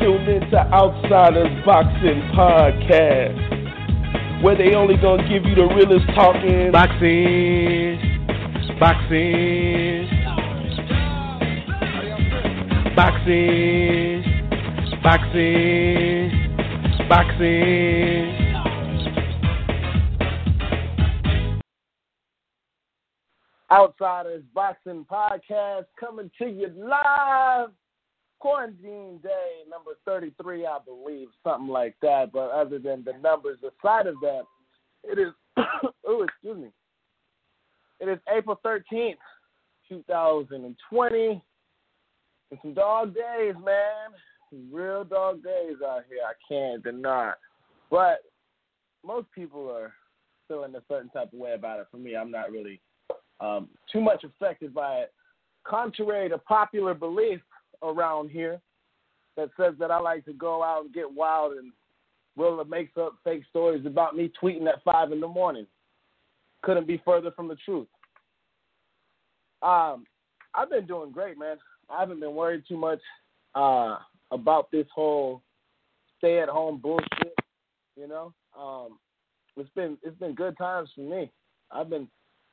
You're into Outsiders Boxing Podcast, where they only gonna give you the realest talking. Boxing, boxing, boxing, boxing, boxing. Outsiders Boxing Podcast coming to you live. Quarantine day number 33, I believe, something like that. But other than the numbers aside of that, it is, oh, excuse me. It is April 13th, 2020. And some dog days, man. Some real dog days out here. I can't deny. But most people are feeling a certain type of way about it. For me, I'm not really um, too much affected by it. Contrary to popular belief around here that says that I like to go out and get wild and Willa makes up fake stories about me tweeting at five in the morning. Couldn't be further from the truth. Um, I've been doing great, man. I haven't been worried too much uh, about this whole stay at home bullshit. You know, um, it's been it's been good times for me. I've been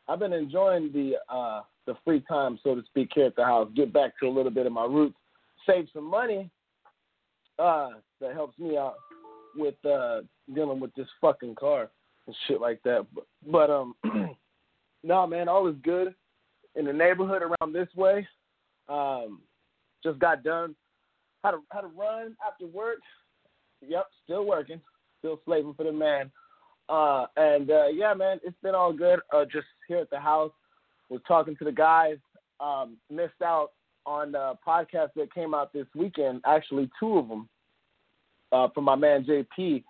I've been enjoying the uh, the free time, so to speak, here at the house. Get back to a little bit of my roots, save some money. Uh, that helps me out with uh, dealing with this fucking car and shit like that. But, but um, no, man, all is good in the neighborhood around this way. Um, just got done. Had to had to run after work. Yep, still working, still slaving for the man. Uh, and uh, yeah, man, it's been all good. Uh, just here at the house, was talking to the guys. Um, missed out on the podcast that came out this weekend. Actually, two of them uh, from my man JP,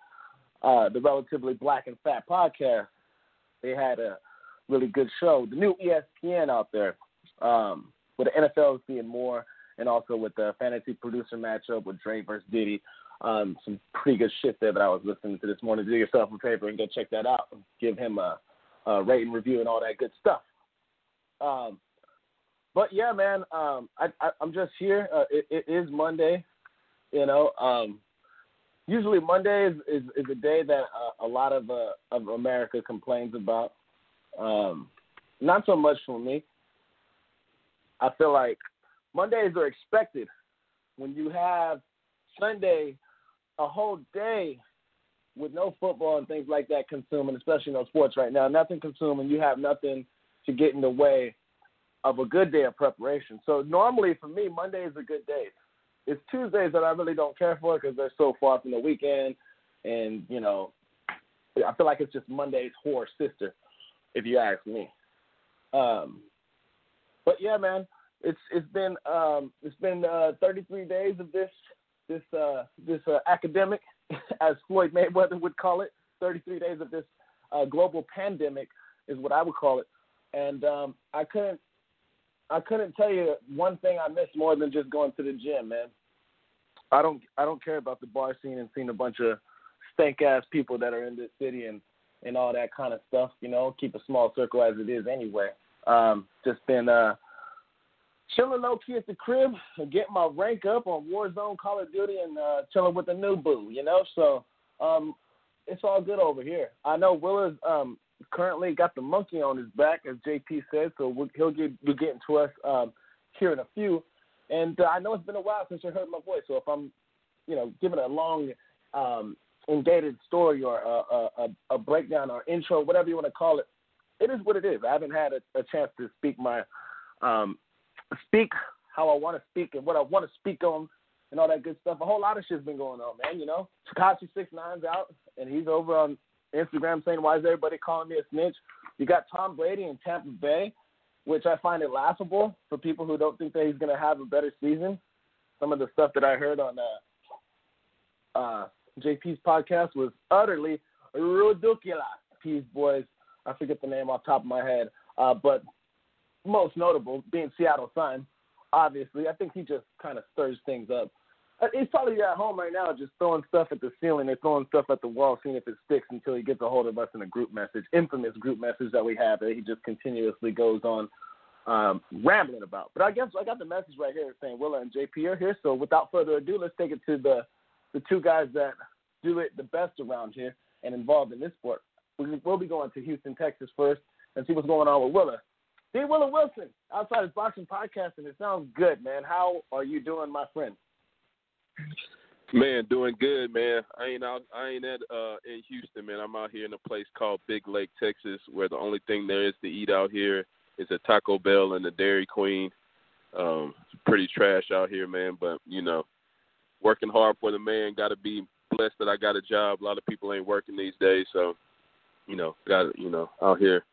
uh, the Relatively Black and Fat podcast. They had a really good show. The new ESPN out there um, with the NFL seeing more, and also with the fantasy producer matchup with Dre versus Diddy. Um, some pretty good shit there that I was listening to this morning. Do yourself a favor and go check that out. Give him a, a rating, review, and all that good stuff. Um, but yeah, man, um, I, I, I'm just here. Uh, it, it is Monday, you know. Um, usually Monday is, is, is a day that uh, a lot of uh, of America complains about. Um, not so much for me. I feel like Mondays are expected when you have Sunday a whole day with no football and things like that consuming, especially no sports right now. Nothing consuming. You have nothing to get in the way of a good day of preparation. So normally for me, Monday is a good day. It's Tuesdays that I really don't care for because they're so far from the weekend, and you know, I feel like it's just Monday's whore sister, if you ask me. Um, but yeah, man, it's it's been um, it's been uh, 33 days of this this uh, this uh, academic, as Floyd Mayweather would call it. 33 days of this uh, global pandemic is what I would call it, and um, I couldn't I couldn't tell you one thing I missed more than just going to the gym, man. I don't I don't care about the bar scene and seeing a bunch of stank ass people that are in this city and and all that kind of stuff. You know, keep a small circle as it is anyway. Um, just been uh, chilling low key at the crib, and getting my rank up on Warzone, Call of Duty, and uh, chilling with the new boo. You know, so um, it's all good over here. I know Willa's um, currently got the monkey on his back, as JP said, so we'll, he'll get be getting to us um, here in a few. And uh, I know it's been a while since you heard my voice, so if I'm, you know, giving a long, um, undated story or a, a, a breakdown or intro, whatever you want to call it, it is what it is. I haven't had a, a chance to speak my, um, speak how I want to speak and what I want to speak on and all that good stuff. A whole lot of shit's been going on, man. You know, Tekashi Six Nine's out and he's over on Instagram saying, "Why is everybody calling me a snitch?" You got Tom Brady in Tampa Bay, which I find it laughable for people who don't think that he's going to have a better season. Some of the stuff that I heard on uh, uh, JP's podcast was utterly ridiculous. Peace boys, I forget the name off the top of my head, uh, but most notable being Seattle Sun. Obviously, I think he just kind of stirs things up. Uh, he's probably at home right now, just throwing stuff at the ceiling and throwing stuff at the wall, seeing if it sticks until he gets a hold of us in a group message, infamous group message that we have that he just continuously goes on um, rambling about. But I guess I got the message right here saying Willa and JP are here. So without further ado, let's take it to the the two guys that do it the best around here and involved in this sport. We'll be going to Houston, Texas first and see what's going on with Willa. D. Willa Wilson, Outsiders Boxing Podcast, and it sounds good, man. How are you doing, my friend? Man, doing good, man. I ain't out. I ain't at uh in Houston, man. I'm out here in a place called Big Lake, Texas, where the only thing there is to eat out here is a Taco Bell and a Dairy Queen. Um, it's pretty trash out here, man. But you know, working hard for the man. Got to be blessed that I got a job. A lot of people ain't working these days, so you know, got you know out here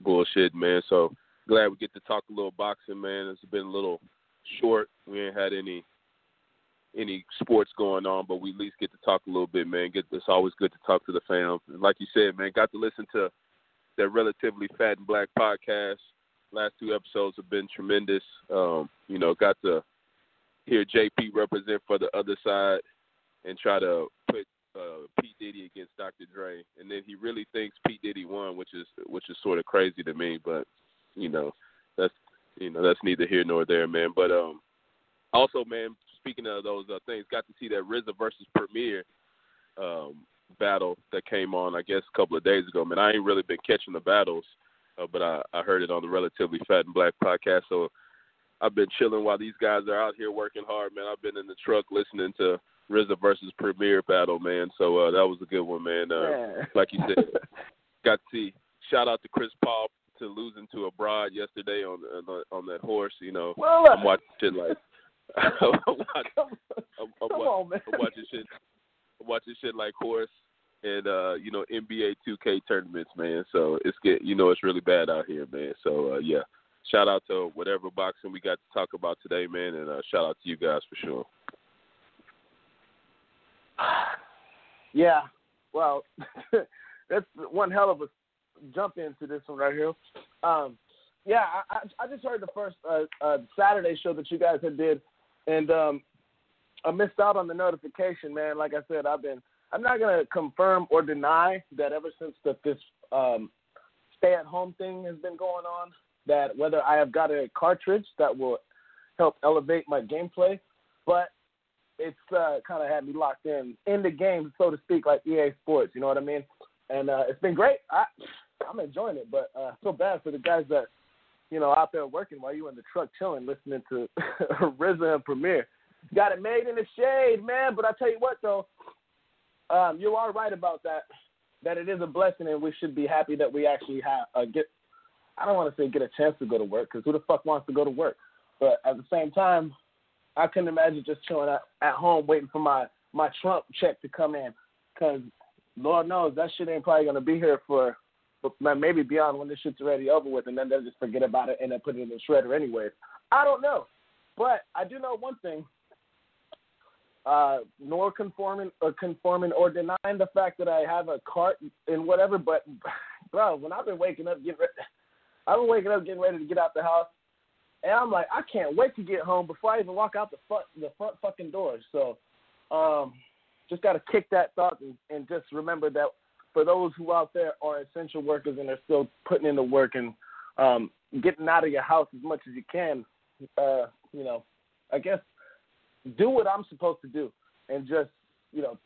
bullshit, man. So glad we get to talk a little boxing, man. It's been a little short. We ain't had any any sports going on, but we at least get to talk a little bit, man. Get it's always good to talk to the fam. And like you said, man, got to listen to that relatively fat and black podcast. Last two episodes have been tremendous. Um, you know, got to hear JP represent for the other side and try to put uh, P Diddy against Dr. Dre, and then he really thinks P Diddy won, which is which is sort of crazy to me. But you know, that's you know that's neither here nor there, man. But um, also, man, speaking of those uh, things, got to see that RZA versus Premier um, battle that came on, I guess, a couple of days ago. Man, I ain't really been catching the battles, uh, but I, I heard it on the Relatively Fat and Black podcast. So I've been chilling while these guys are out here working hard, man. I've been in the truck listening to RZA versus Premier battle, man. So uh, that was a good one, man. Uh, like you said, got to see. Shout out to Chris Paul to losing to a broad yesterday on on, on that horse. You know, well, I'm watching shit like I'm, watching, I'm, I'm, Come on, man. I'm watching shit. I'm watching shit like horse and uh, you know NBA 2K tournaments, man. So it's get you know it's really bad out here, man. So uh, yeah, shout out to whatever boxing we got to talk about today, man, and uh, shout out to you guys for sure. Yeah, well, that's one hell of a jump into this one right here. Um, yeah, I, I just heard the first uh, uh, Saturday show that you guys had did, and um, I missed out on the notification, man. Like I said, I've been. I'm not gonna confirm or deny that ever since the, this um, stay-at-home thing has been going on, that whether I have got a cartridge that will help elevate my gameplay, but it's uh, kind of had me locked in in the game, so to speak, like EA Sports. You know what I mean? And uh, it's been great. I I'm enjoying it, but uh, I feel bad for the guys that you know out there working while you in the truck chilling, listening to RZA and Premier. Got it made in the shade, man. But I tell you what, though, um, you are right about that. That it is a blessing, and we should be happy that we actually have uh, get. I don't want to say get a chance to go to work because who the fuck wants to go to work? But at the same time, I couldn't imagine just chilling at, at home waiting for my my Trump check to come in, because Lord knows that shit ain't probably gonna be here for maybe beyond when this shit's already over with, and then they'll just forget about it and then put it in the shredder anyways. I don't know, but I do know one thing. Uh, nor conforming or conforming or denying the fact that I have a cart and whatever, but bro, when I've been waking up getting ready, I've been waking up getting ready to get out the house and I'm like, I can't wait to get home before I even walk out the front the front fucking door. So, um, just got to kick that thought and, and just remember that for those who out there are essential workers and are still putting in the work and um, getting out of your house as much as you can, uh, you know, I guess do what I'm supposed to do and just, you know,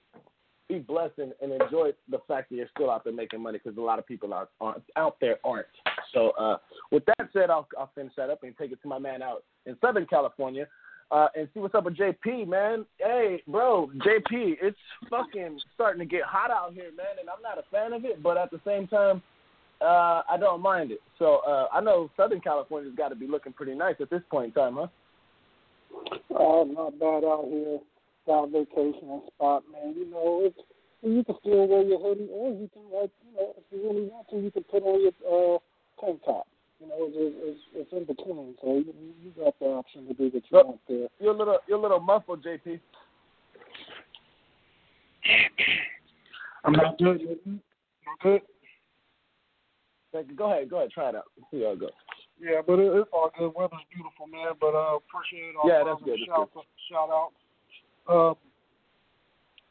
be blessed and, and enjoy the fact that you're still out there making money because a lot of people are, aren't out there aren't. So uh, with that said, I'll, I'll finish that up and take it to my man out in Southern California. Uh, and see what's up with JP, man. Hey, bro, JP, it's fucking starting to get hot out here, man, and I'm not a fan of it, but at the same time, uh, I don't mind it. So uh, I know Southern California's got to be looking pretty nice at this point in time, huh? Oh, not bad out here. Down vacation spot, man. You know, it's you can still wear your hoodie, or you can like, you know, if you really want to, you can put on your uh, tank top. You know, it's, it's, it's in between, so you, you got the option to do what you want there. You're a little, you're a little muffled, JP. I'm not good. You good? Go ahead, go ahead, try it out. See how it goes. Yeah, but it, it's all good. Weather's beautiful, man. But uh, appreciate all yeah, that's good. Shout, that's good. shout out. Uh,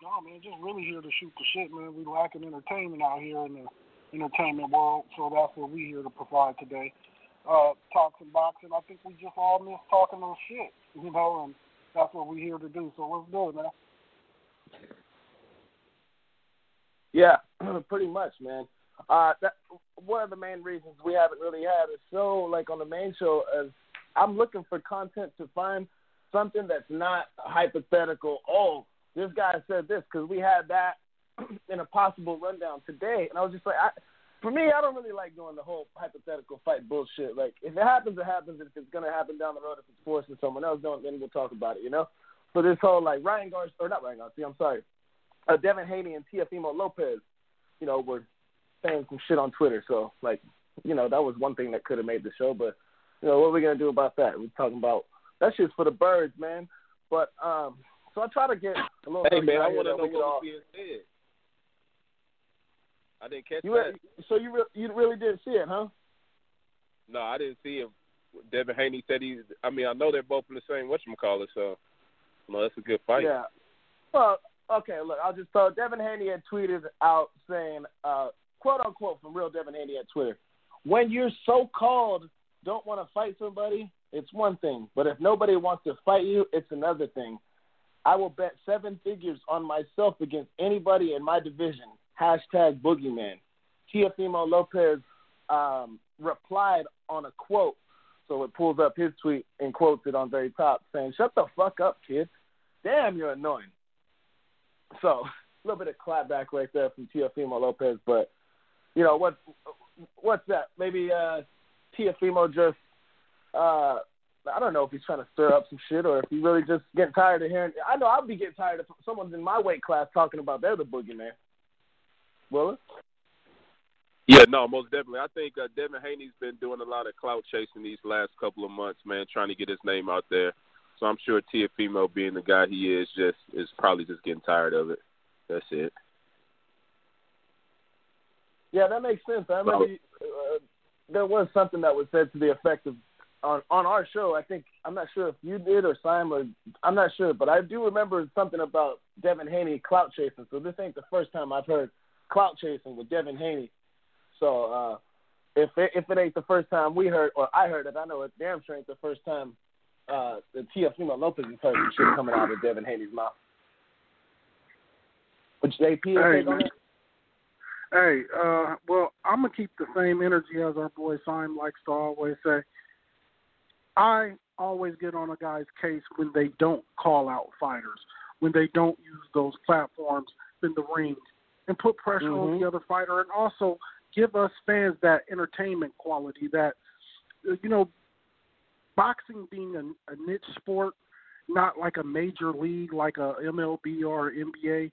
no, man, just really here to shoot the shit, man. We lacking entertainment out here in the entertainment world, so that's what we here to provide today. Uh, talk some boxing. I think we just all miss talking those shit, you know, and that's what we're here to do. So let's do it, man. Yeah, pretty much, man. Uh, that one of the main reasons we haven't really had a show like on the main show is I'm looking for content to find something that's not hypothetical. Oh, this guy said this because we had that in a possible rundown today, and I was just like, I, for me, I don't really like doing the whole hypothetical fight bullshit. Like, if it happens, it happens. If it's gonna happen down the road, if it's forcing someone else, don't then we'll talk about it. You know. So this whole like Ryan Garcia or not Ryan Garcia, I'm sorry, uh, Devin Haney and Teofimo Lopez, you know, were saying some shit on Twitter. So like, you know, that was one thing that could have made the show. But you know, what are we gonna do about that? We're talking about that shit's for the birds, man. But um, so I try to get a little. Hey man, I want to know what all... was being said. I didn't catch you that. Re- so you re- you really didn't see it, huh? No, I didn't see him. Devin Haney said he's. I mean, I know they're both in the same whatchamacallit, so no, that's a good fight. Yeah. Well, okay. Look, I'll just tell. Devin Haney had tweeted out saying, uh, quote unquote, from real Devin Haney at Twitter, when you're so called don't want to fight somebody, it's one thing. But if nobody wants to fight you, it's another thing. I will bet seven figures on myself against anybody in my division. Hashtag boogeyman. Teofimo Lopez um, replied on a quote. So it pulls up his tweet and quotes it on very top saying, Shut the fuck up, kid. Damn, you're annoying. So a little bit of clapback right there from Teofimo Lopez. But, you know, what, what's that? Maybe uh, Teofimo just uh, I don't know if he's trying to stir up some shit or if he really just getting tired of hearing. I know I'll be getting tired of someone's in my weight class talking about they're the boogeyman. Will? Yeah, no, most definitely. I think uh, Devin Haney's been doing a lot of clout chasing these last couple of months, man, trying to get his name out there. So I'm sure Teofimo, being the guy he is, just is probably just getting tired of it. That's it. Yeah, that makes sense. I remember uh, there was something that was said to the effect of on on our show. I think I'm not sure if you did or Simon. I'm not sure, but I do remember something about Devin Haney clout chasing. So this ain't the first time I've heard clout chasing with Devin Haney. So uh, if it, if it ain't the first time we heard or I heard it, I know it damn sure ain't the first time uh, the Teofimo Lopez has heard shit coming out of Devin Haney's mouth. Which JP hey, on? Hey, uh, well, I'm gonna keep the same energy as our boy Simon likes to always say. I always get on a guy's case when they don't call out fighters, when they don't use those platforms in the ring, and put pressure mm-hmm. on the other fighter, and also give us fans that entertainment quality. That you know, boxing being a, a niche sport, not like a major league like a MLB or NBA.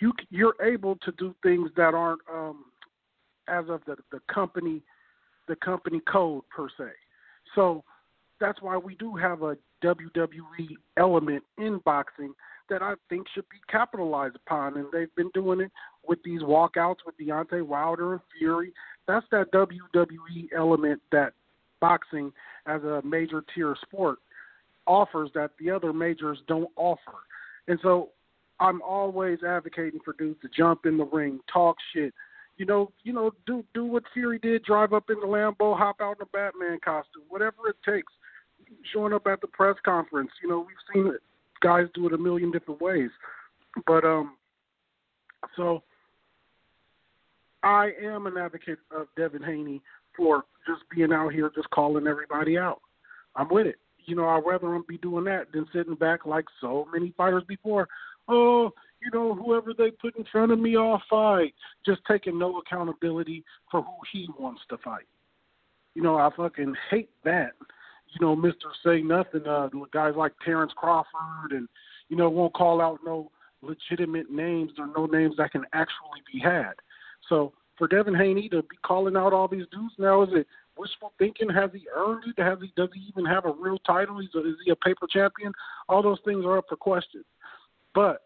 You you're able to do things that aren't um, as of the the company the company code per se. So that's why we do have a WWE element in boxing that I think should be capitalized upon, and they've been doing it with these walkouts with Deontay Wilder and Fury. That's that WWE element that boxing, as a major tier sport, offers that the other majors don't offer. And so I'm always advocating for dudes to jump in the ring, talk shit, you know, you know, do do what Fury did, drive up in the Lambo, hop out in a Batman costume, whatever it takes. Showing up at the press conference, you know, we've seen it, guys do it a million different ways. But um, so I am an advocate of Devin Haney for just being out here, just calling everybody out. I'm with it. You know, I'd rather him be doing that than sitting back like so many fighters before. Oh, you know, whoever they put in front of me, I'll fight. Just taking no accountability for who he wants to fight. You know, I fucking hate that. You know, Mister Say Nothing, uh, guys like Terrence Crawford, and you know, won't call out no legitimate names or no names that can actually be had. So for Devin Haney to be calling out all these dudes now, is it wishful thinking? Has he earned it? Has he? Does he even have a real title? A, is he a paper champion? All those things are up for question. But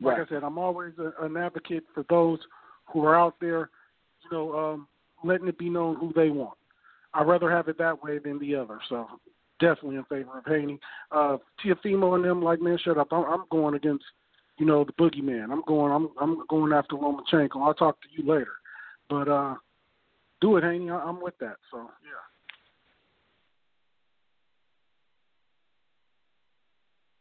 Like I said, I'm always a, an advocate for those who are out there, you know, um, letting it be known who they want. I'd rather have it that way than the other. So definitely in favor of Haney. Uh, Teofimo and them, like man, shut up. I'm, I'm going against, you know, the boogeyman. I'm going. I'm I'm going after Lomachenko. I'll talk to you later, but uh, do it, Haney. I, I'm with that. So yeah.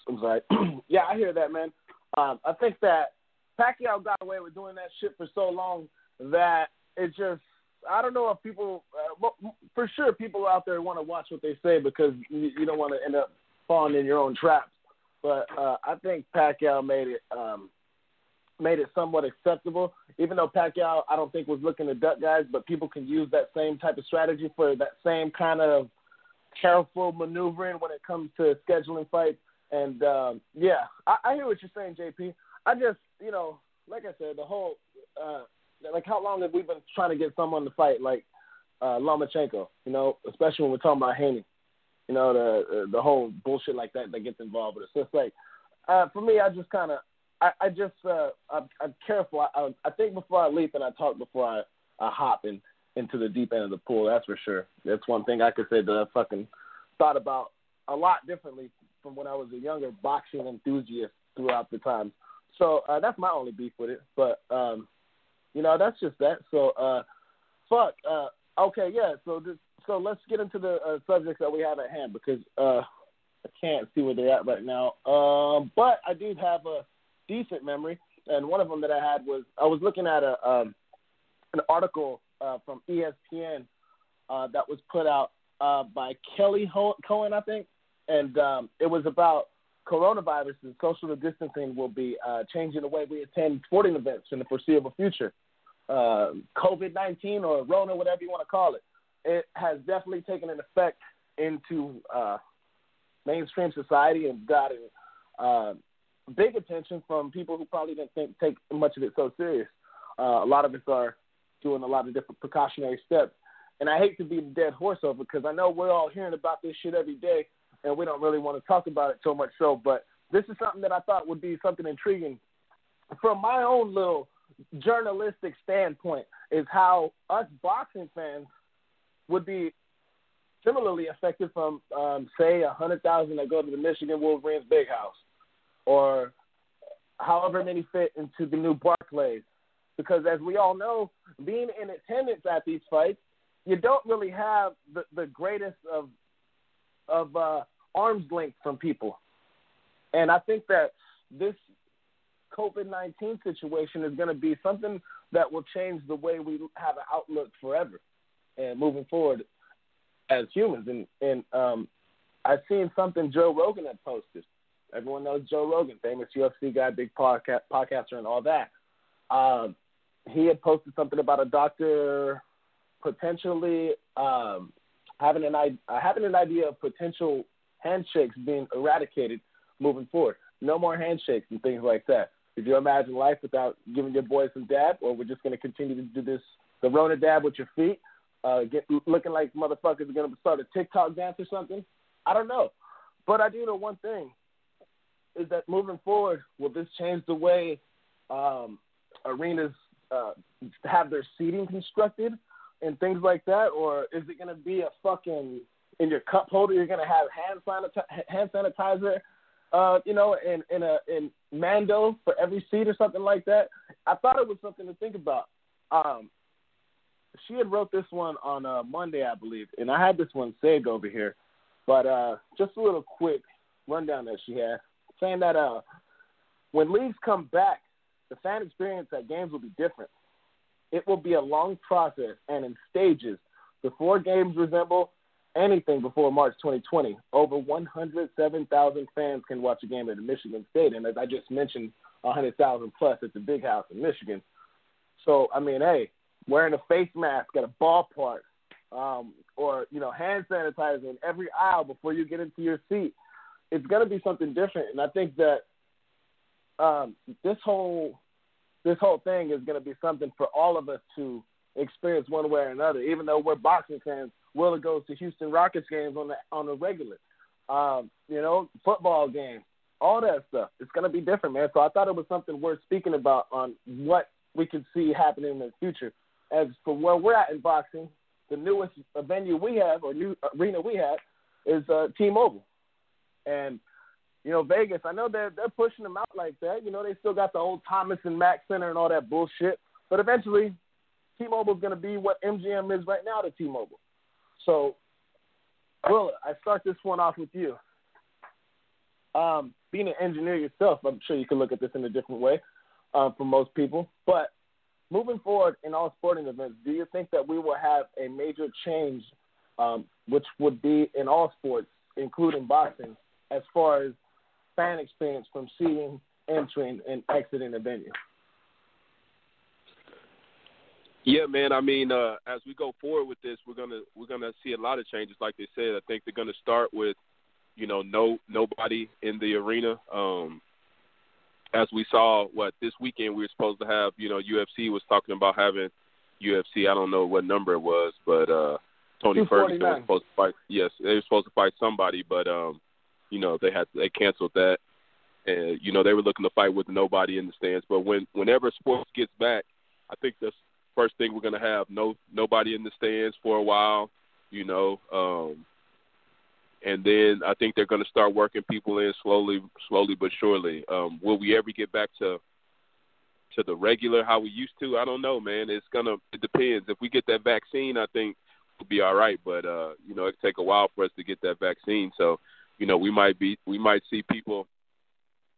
I'm sorry. yeah, I hear that, man. Um, I think that Pacquiao got away with doing that shit for so long that it just I don't know if people, uh, for sure, people out there want to watch what they say because you, you don't want to end up falling in your own traps. But uh, I think Pacquiao made it um, made it somewhat acceptable. Even though Pacquiao, I don't think was looking to duck guys, but people can use that same type of strategy for that same kind of careful maneuvering when it comes to scheduling fights. And um, yeah, I, I hear what you're saying, JP. I just, you know, like I said, the whole uh, like how long have we been trying to get someone to fight like uh, Lomachenko? You know, especially when we're talking about Haney. You know, the the whole bullshit like that that gets involved with it. So it's like, uh, for me, I just kind of, I, I just, uh, I'm, I'm careful. I, I, I think before I leap and I talk before I, I hop in into the deep end of the pool. That's for sure. That's one thing I could say that I fucking thought about a lot differently from when I was a younger boxing enthusiast throughout the time. So uh, that's my only beef with it. But um, you know, that's just that. So, uh, fuck. Uh, okay, yeah. So, this, so let's get into the uh, subjects that we have at hand because uh, I can't see where they're at right now. Um, but I do have a decent memory, and one of them that I had was I was looking at a um, an article uh, from ESPN uh, that was put out uh, by Kelly Cohen, I think, and um, it was about coronavirus and social distancing will be uh, changing the way we attend sporting events in the foreseeable future uh, COVID 19 or Rona, whatever you want to call it, it has definitely taken an effect into uh, mainstream society and gotten uh, big attention from people who probably didn't think, take much of it so serious. Uh, a lot of us are doing a lot of different precautionary steps. And I hate to be the dead horse over because I know we're all hearing about this shit every day and we don't really want to talk about it so much so. But this is something that I thought would be something intriguing from my own little journalistic standpoint is how us boxing fans would be similarly affected from, um, say, a hundred thousand that go to the Michigan Wolverines big house, or however many fit into the new Barclays. Because as we all know, being in attendance at these fights, you don't really have the, the greatest of of uh, arm's length from people. And I think that this COVID 19 situation is going to be something that will change the way we have an outlook forever and moving forward as humans. And, and um, I've seen something Joe Rogan had posted. Everyone knows Joe Rogan, famous UFC guy, big podcast, podcaster, and all that. Um, he had posted something about a doctor potentially um, having an uh, having an idea of potential handshakes being eradicated moving forward. No more handshakes and things like that. Could you imagine life without giving your boys some dab, or we're just going to continue to do this the Rona dab with your feet, uh, get looking like motherfuckers are going to start a TikTok dance or something? I don't know, but I do know one thing is that moving forward, will this change the way um, arenas uh, have their seating constructed and things like that, or is it going to be a fucking in your cup holder? You're going to have hand sanitizer, hand sanitizer uh, you know, in in a in Mando for every seat or something like that. I thought it was something to think about. Um, she had wrote this one on uh, Monday, I believe, and I had this one saved over here. But uh, just a little quick rundown that she had, saying that uh, when leagues come back, the fan experience at games will be different. It will be a long process and in stages before games resemble anything before March 2020. Over 107,000 fans can watch a game at Michigan State, and as I just mentioned, 100,000 plus at the Big House in Michigan. So I mean, hey, wearing a face mask at a ballpark, um, or you know, hand sanitizer in every aisle before you get into your seat, it's going to be something different. And I think that um, this whole this whole thing is going to be something for all of us to experience one way or another. Even though we're boxing fans, Willa goes to Houston Rockets games on the on the regular. Um, you know, football games. all that stuff. It's to be different, man. So I thought it was something worth speaking about on what we could see happening in the future. As for where we're at in boxing, the newest venue we have or new arena we have is uh, T-Mobile, and you know Vegas. I know they're they're pushing them out like that. You know they still got the old Thomas and Mack Center and all that bullshit, but eventually T-Mobile is going to be what MGM is right now to T-Mobile. So, Willa, I start this one off with you. Um, being an engineer yourself, I'm sure you can look at this in a different way uh, for most people. But moving forward in all sporting events, do you think that we will have a major change, um, which would be in all sports, including boxing, as far as fan experience from seeing, entering, and exiting a venue? Yeah, man. I mean, uh, as we go forward with this, we're gonna we're gonna see a lot of changes. Like they said, I think they're gonna start with, you know, no nobody in the arena. Um, as we saw, what this weekend we were supposed to have. You know, UFC was talking about having UFC. I don't know what number it was, but uh, Tony Ferguson was supposed to fight. Yes, they were supposed to fight somebody, but um, you know, they had they canceled that, and you know they were looking to fight with nobody in the stands. But when whenever sports gets back, I think that's first thing we're gonna have no nobody in the stands for a while, you know. Um and then I think they're gonna start working people in slowly slowly but surely. Um will we ever get back to to the regular how we used to? I don't know, man. It's gonna it depends. If we get that vaccine I think we'll be all right. But uh, you know, it take a while for us to get that vaccine. So, you know, we might be we might see people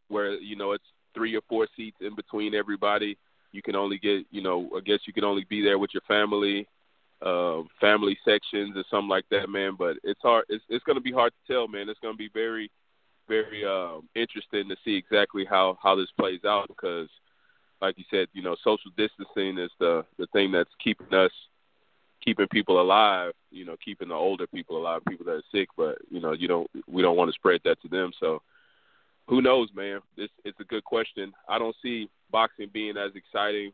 where, you know, it's three or four seats in between everybody you can only get, you know, I guess you can only be there with your family, uh, family sections or something like that, man. But it's hard. It's it's going to be hard to tell, man. It's going to be very, very um, interesting to see exactly how how this plays out because, like you said, you know, social distancing is the the thing that's keeping us keeping people alive, you know, keeping the older people alive, people that are sick, but you know, you don't we don't want to spread that to them. So who knows, man? This it's a good question. I don't see boxing being as exciting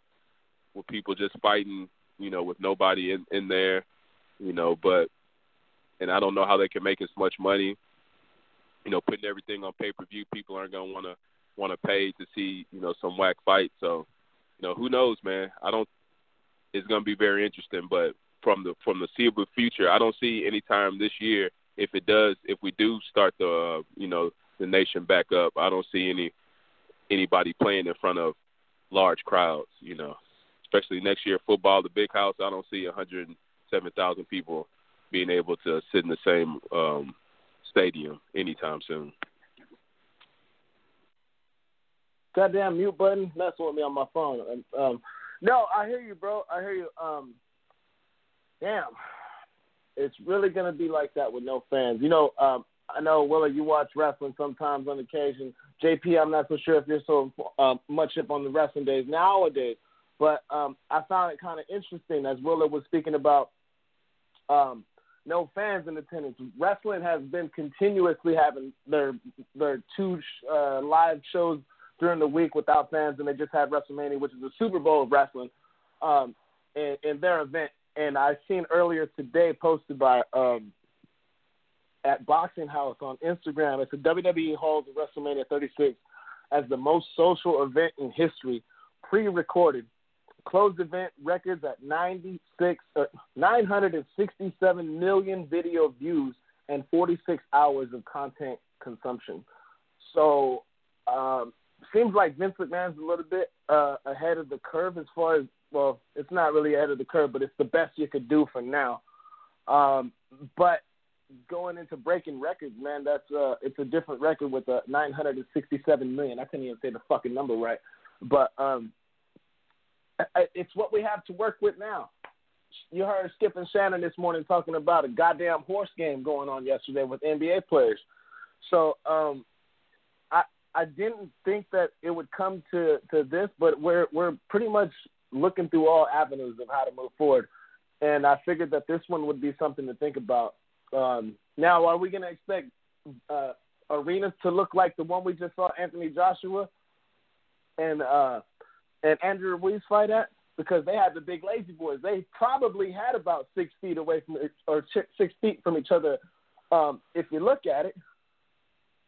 with people just fighting, you know, with nobody in in there, you know. But and I don't know how they can make as much money, you know, putting everything on pay per view. People aren't gonna want to pay to see, you know, some whack fight. So, you know, who knows, man? I don't. It's gonna be very interesting, but from the from the foreseeable future, I don't see any time this year. If it does, if we do start the, uh, you know, the nation back up, I don't see any anybody playing in front of large crowds. You know, especially next year football, the big house. I don't see 107,000 people being able to sit in the same um, stadium anytime soon. Goddamn mute button messing with me on my phone. Um, no, I hear you, bro. I hear you. Um, damn, it's really gonna be like that with no fans. You know, um, I know Willa, you watch wrestling sometimes on occasion. JP, I'm not so sure if you're so uh, much up on the wrestling days nowadays, but um, I found it kind of interesting as Willa was speaking about um, no fans in attendance. Wrestling has been continuously having their their two uh, live shows during the week without fans, and they just had WrestleMania, which is the Super Bowl of wrestling, um, in, in their event. And I seen earlier today posted by um, at Boxing House on Instagram. It's the WWE Halls of WrestleMania 36 as the most social event in history, pre-recorded. Closed event records at 96, uh, 967 million video views and 46 hours of content consumption. So, um, seems like Vince McMahon's a little bit uh, ahead of the curve as far as well. It's not really ahead of the curve, but it's the best you could do for now. Um, but going into breaking records, man, that's uh, it's a different record with a 967 million. I couldn't even say the fucking number right, but um, it's what we have to work with now. You heard Skip and Shannon this morning talking about a goddamn horse game going on yesterday with NBA players. So um, I I didn't think that it would come to to this, but we're we're pretty much looking through all avenues of how to move forward. And I figured that this one would be something to think about um, now, are we going to expect uh, arenas to look like the one we just saw Anthony Joshua and uh, and Andrew Ruiz fight at? Because they had the big lazy boys. They probably had about six feet away from or six feet from each other. Um, if you look at it,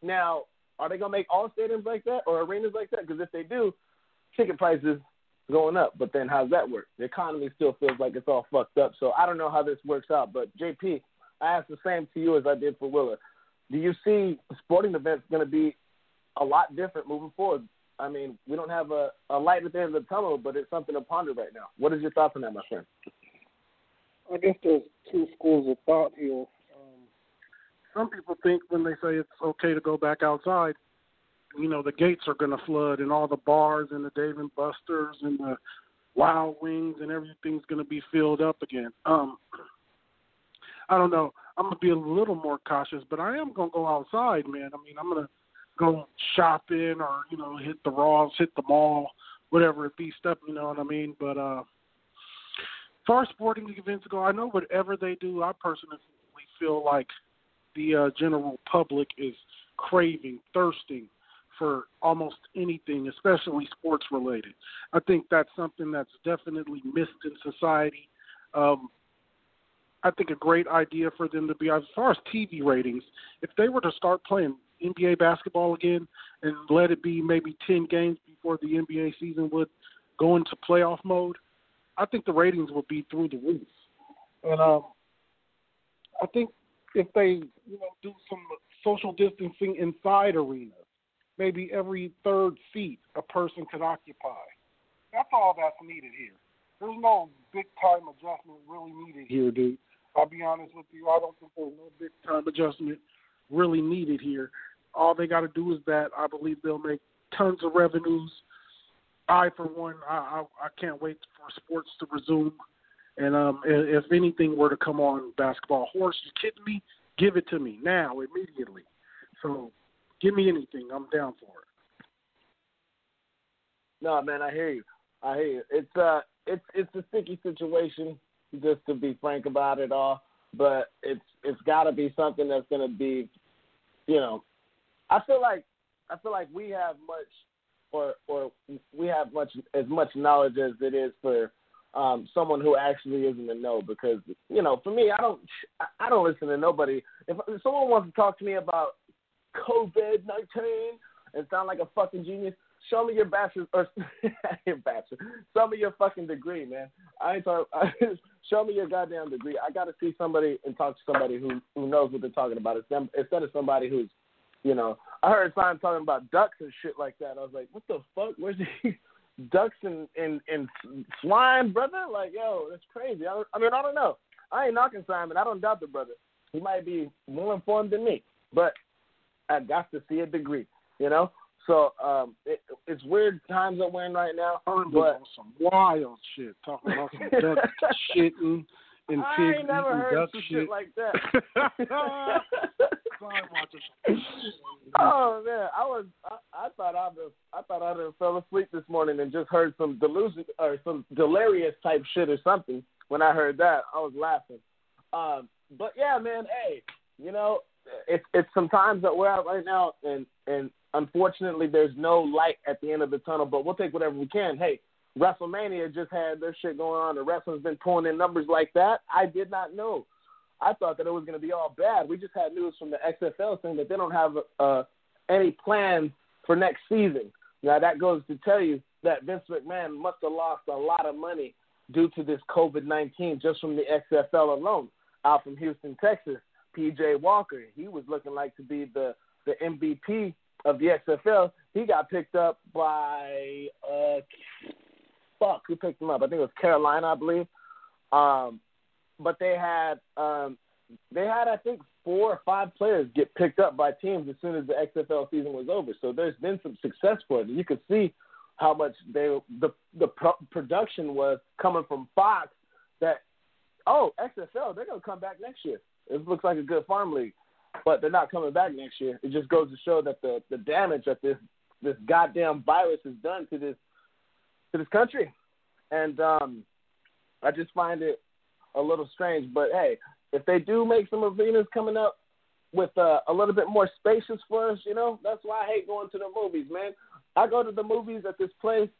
now are they gonna make all stadiums like that or arenas like that? Because if they do, ticket prices going up. But then how's that work? The economy still feels like it's all fucked up. So I don't know how this works out. But JP, I asked the same to you as I did for Willa. Do you see sporting events going to be a lot different moving forward? I mean, we don't have a, a light at the end of the tunnel, but it's something to ponder right now. What is your thoughts on that, my friend? I guess there's two schools of thought here. Um, some people think when they say it's okay to go back outside, you know, the gates are going to flood and all the bars and the Dave and Buster's and the Wild Wings and everything's going to be filled up again. Um, I don't know. I'm gonna be a little more cautious, but I am gonna go outside, man. I mean, I'm gonna go shopping or you know hit the Ross, hit the mall, whatever it be, step. You know what I mean? But uh, as far as sporting events go, I know whatever they do, I personally feel like the uh, general public is craving, thirsting for almost anything, especially sports related. I think that's something that's definitely missed in society. Um, I think a great idea for them to be as far as TV ratings. If they were to start playing NBA basketball again and let it be maybe ten games before the NBA season would go into playoff mode, I think the ratings would be through the roof. And um, I think if they you know do some social distancing inside arenas, maybe every third seat a person could occupy. That's all that's needed here. There's no big time adjustment really needed here, dude. I'll be honest with you. I don't think there's no big time adjustment really needed here. All they got to do is that. I believe they'll make tons of revenues. I, for one, I, I, I can't wait for sports to resume. And um, if anything were to come on basketball, horse, you kidding me? Give it to me now, immediately. So, give me anything. I'm down for it. No, man, I hear you. I hear you. It's uh, it's it's a sticky situation just to be frank about it all. But it's it's got to be something that's going to be, you know, I feel like I feel like we have much, or or we have much as much knowledge as it is for um, someone who actually isn't in know. Because you know, for me, I don't I don't listen to nobody. If, if someone wants to talk to me about COVID nineteen and sound like a fucking genius, show me your bachelor's or your bachelor. Show me your fucking degree, man. I ain't talking. show me your goddamn degree. I got to see somebody and talk to somebody who who knows what they're talking about. Instead of somebody who's, you know, I heard Simon talking about ducks and shit like that. I was like, what the fuck? Where's he? ducks and, and and swine, brother? Like, yo, that's crazy. I, I mean, I don't know. I ain't knocking Simon. I don't doubt the brother. He might be more informed than me, but I got to see a degree. You know, so um, it, it's weird times that we're in right now. But some wild shit, talking about some duck shitting and I pig ain't never heard duck some shit. shit like that. oh man, I was I, I thought I'd have, I thought I'd have fell asleep this morning and just heard some delusion or some delirious type shit or something. When I heard that, I was laughing. Um, but yeah, man, hey, you know, it's it's some times that we're at right now, and and unfortunately, there's no light at the end of the tunnel. But we'll take whatever we can. Hey, WrestleMania just had their shit going on. The wrestling's been pulling in numbers like that. I did not know. I thought that it was going to be all bad. We just had news from the XFL saying that they don't have uh, any plans for next season. Now that goes to tell you that Vince McMahon must have lost a lot of money due to this COVID nineteen just from the XFL alone. Out from Houston, Texas, PJ Walker, he was looking like to be the the MVP of the XFL. He got picked up by uh, fuck, who picked him up? I think it was Carolina, I believe. Um, but they had um, they had I think four or five players get picked up by teams as soon as the XFL season was over. So there's been some success for it. You could see how much they the the pro- production was coming from Fox. That oh XFL they're gonna come back next year. It looks like a good farm league, but they're not coming back next year. It just goes to show that the the damage that this this goddamn virus has done to this to this country, and um, I just find it a little strange. But hey, if they do make some arenas coming up with uh, a little bit more spacious for us, you know, that's why I hate going to the movies, man. I go to the movies at this place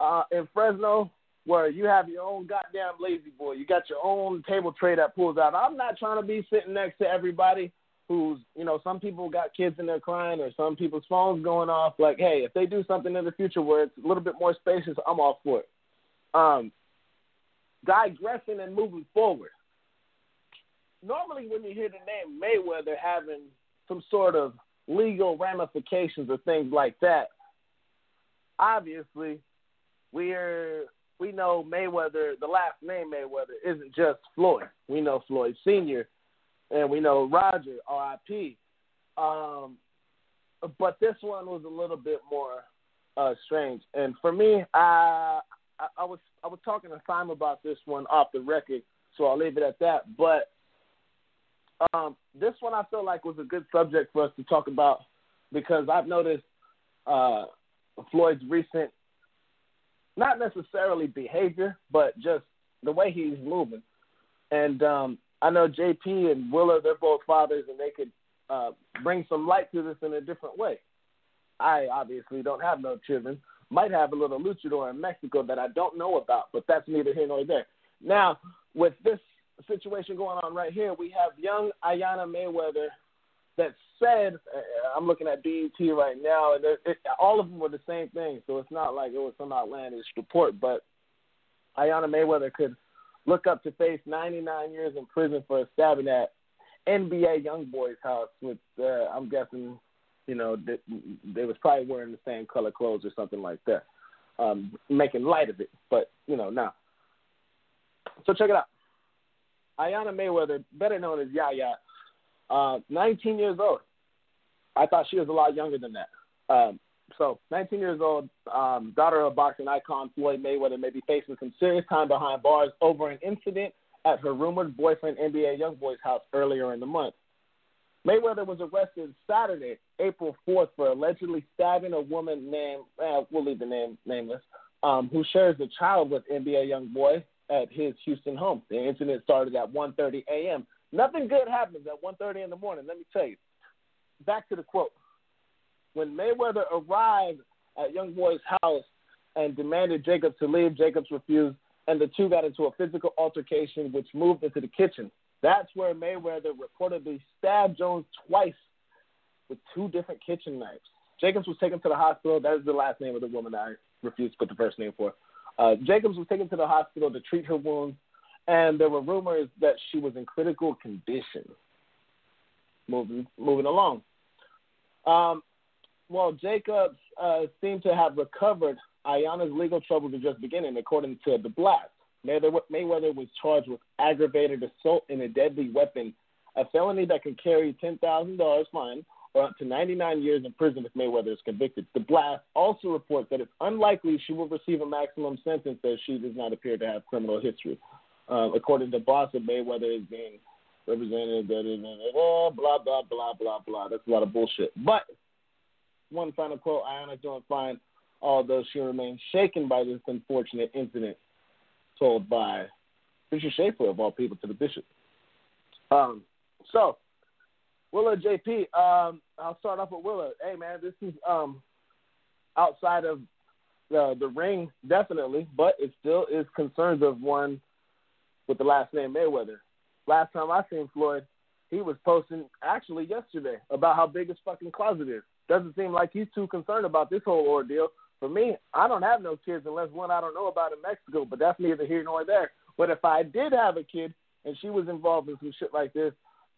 uh, in Fresno where you have your own goddamn lazy boy. You got your own table tray that pulls out. I'm not trying to be sitting next to everybody who's you know some people got kids in there crying or some people's phones going off. Like hey if they do something in the future where it's a little bit more spacious i'm all for it. Um digressing and moving forward. Normally when you hear the name mayweather having some sort of legal ramifications or things like that obviously we're we know mayweather the last name mayweather isn't just floyd. We know floyd senior and we know Roger, R.I.P. Um, but this one was a little bit more uh, strange. And for me, I, I I was I was talking to Simon about this one off the record, so I'll leave it at that. But um, this one I feel like was a good subject for us to talk about because I've noticed uh, Floyd's recent, not necessarily behavior, but just the way he's moving. And um, I know JP and Willa, they're both fathers, and they could uh, bring some light to this in a different way. I obviously don't have no children. Might have a little luchador in Mexico that I don't know about, but that's neither here nor there. Now, with this situation going on right here, we have young Ayanna Mayweather that said, uh, I'm looking at BET right now, and it, all of them were the same thing, so it's not like it was some outlandish report, but Ayanna Mayweather could look up to face 99 years in prison for stabbing at NBA YoungBoy's house with, uh, I'm guessing, you know, they, they was probably wearing the same color clothes or something like that, um, making light of it. But you know, now, so check it out. Ayanna Mayweather, better known as Yaya, uh, 19 years old. I thought she was a lot younger than that. Um, so, 19 years old, um, daughter of boxing icon Floyd Mayweather may be facing some serious time behind bars over an incident at her rumored boyfriend NBA YoungBoy's house earlier in the month. Mayweather was arrested Saturday, April 4th, for allegedly stabbing a woman named, eh, we'll leave the name nameless, um, who shares a child with NBA YoungBoy at his Houston home. The incident started at 1.30 a.m. Nothing good happens at 1.30 in the morning, let me tell you. Back to the quote when Mayweather arrived at YoungBoy's house and demanded Jacobs to leave, Jacobs refused, and the two got into a physical altercation, which moved into the kitchen. That's where Mayweather reportedly stabbed Jones twice with two different kitchen knives. Jacobs was taken to the hospital. That is the last name of the woman I refused to put the first name for. Uh, Jacobs was taken to the hospital to treat her wounds, and there were rumors that she was in critical condition. Moving, moving along. Um, well, Jacobs uh, seemed to have recovered. Ayanna's legal troubles are just beginning, according to the Blast. Mayweather was charged with aggravated assault in a deadly weapon, a felony that can carry $10,000 fine or up to 99 years in prison if Mayweather is convicted. The Blast also reports that it's unlikely she will receive a maximum sentence as she does not appear to have criminal history. Um, according to Boss, Mayweather is being represented, blah, blah, blah, blah, blah, blah. That's a lot of bullshit. But one final quote Ayanna doing fine, although she remains shaken by this unfortunate incident told by Bishop Schaefer, of all people, to the bishop. Um, so, Willa JP, um, I'll start off with Willa. Hey, man, this is um, outside of the, the ring, definitely, but it still is concerns of one with the last name Mayweather. Last time I seen Floyd, he was posting actually yesterday about how big his fucking closet is. Doesn't seem like he's too concerned about this whole ordeal. For me, I don't have no kids unless one I don't know about in Mexico, but that's neither here nor there. But if I did have a kid and she was involved in some shit like this,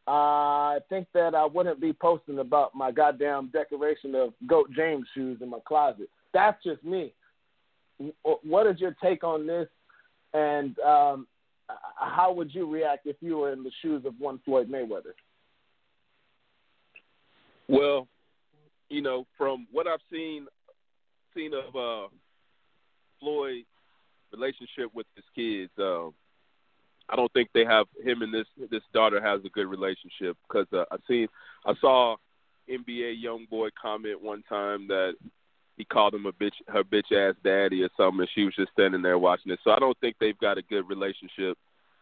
I think that I wouldn't be posting about my goddamn decoration of Goat James shoes in my closet. That's just me. What is your take on this? And um, how would you react if you were in the shoes of one Floyd Mayweather? Well, you know, from what I've seen seen of uh, Floyd's relationship with his kids, um, I don't think they have him and this this daughter has a good relationship because uh, I seen I saw NBA YoungBoy comment one time that he called him a bitch her bitch ass daddy or something and she was just standing there watching it. So I don't think they've got a good relationship.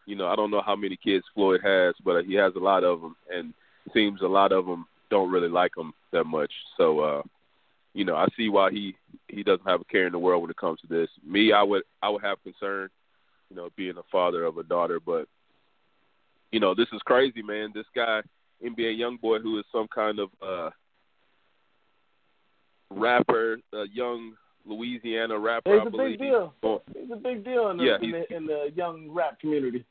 You know, I don't know how many kids Floyd has, but he has a lot of them and seems a lot of them don't really like him that much. So, uh, you know, I see why he he doesn't have a care in the world when it comes to this. Me, I would I would have concern, you know, being a father of a daughter, but you know, this is crazy, man. This guy, NBA YoungBoy, who is some kind of uh rapper, a young Louisiana rapper. It's I a believe big deal. He's, He's a big deal in the, Yeah, in, the, in the young rap community.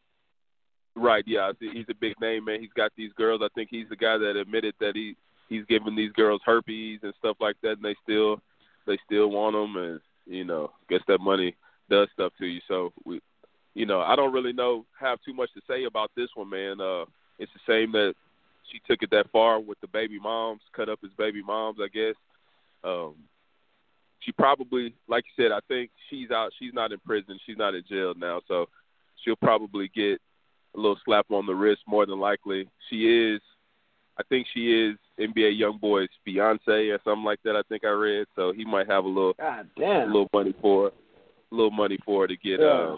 Right, yeah, he's a big name, man. He's got these girls. I think he's the guy that admitted that he he's giving these girls herpes and stuff like that, and they still they still want them, and you know, guess that money does stuff to you. So we, you know, I don't really know have too much to say about this one, man. Uh, it's the same that she took it that far with the baby moms, cut up his baby moms, I guess. Um, she probably, like you said, I think she's out. She's not in prison. She's not in jail now, so she'll probably get a little slap on the wrist more than likely. She is, I think she is NBA YoungBoy's fiance or something like that. I think I read, so he might have a little, God a little money for, a little money for her to get, Yeah. uh,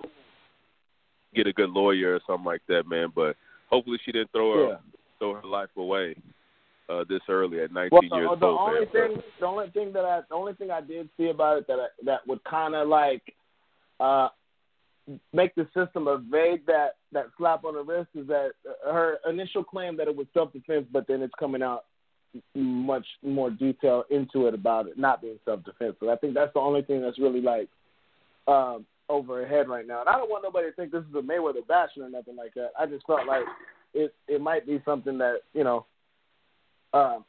get a good lawyer or something like that, man. But hopefully she didn't throw her, Yeah. throw her life away uh, this early at 19 Well, years uh, the old. only man. Thing, the only thing that I, the only thing I did see about it that I, that would kind of like uh make the system evade that that slap on the wrist is that her initial claim that it was self defense, but then it's coming out much more detail into it about it not being self defense. So I think that's the only thing that's really like um over her head right now. And I don't want nobody to think this is a Mayweather bashing or nothing like that. I just felt like it it might be something that you know. Um,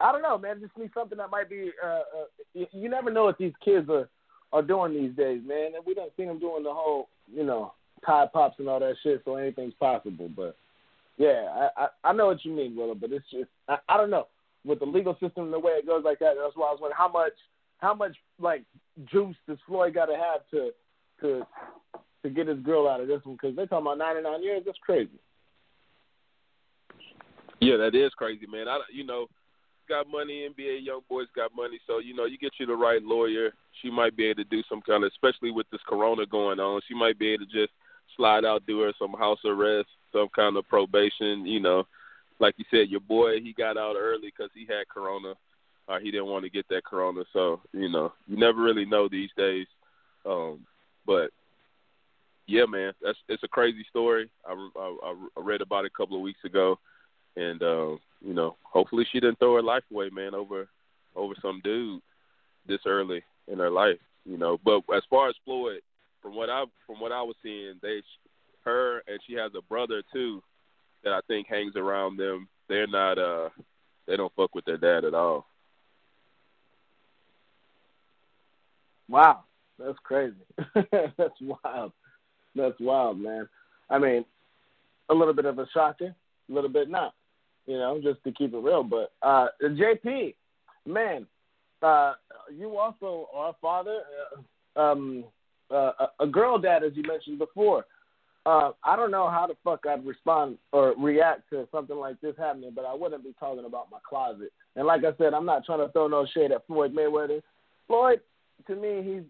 I don't know, man. Just be something that might be. Uh, uh, you, you never know what these kids are are doing these days, man. And we don't see them doing the whole, you know, Tide Pods and all that shit. So anything's possible. But yeah, I I, I know what you mean, Willow. But it's just I, I don't know with the legal system and the way it goes like that. That's why I was wondering how much how much like juice does Floyd got to have to to to get his girl out of this one because they're talking about 99 years. That's crazy. Yeah, that is crazy, man. I you know, got money. NBA YoungBoys got money, so you know, you get you the right lawyer. She might be able to do some kind of, especially with this Corona going on. She might be able to just slide out, do her some house arrest, some kind of probation. You know, like you said, your boy he got out early because he had Corona, or he didn't want to get that Corona. So you know, you never really know these days. Um, but yeah, man, that's it's a crazy story. I, I, I read about it a couple of weeks ago and uh, you know, hopefully she didn't throw her life away, man, over over some dude this early in her life, you know. But as far as Floyd, from what I from what I was seeing, they her and she has a brother too that I think hangs around them. They're not uh they don't fuck with their dad at all. Wow, that's crazy. that's wild. That's wild, man. I mean, a little bit of a shocker, a little bit not. You know, just to keep it real. But uh JP, man, uh you also are a father, uh, um, uh, a- girl dad, as you mentioned before. Uh, I don't know how the fuck I'd respond or react to something like this happening, but I wouldn't be talking about my closet. And like I said, I'm not trying to throw no shade at Floyd Mayweather. Floyd, to me, he's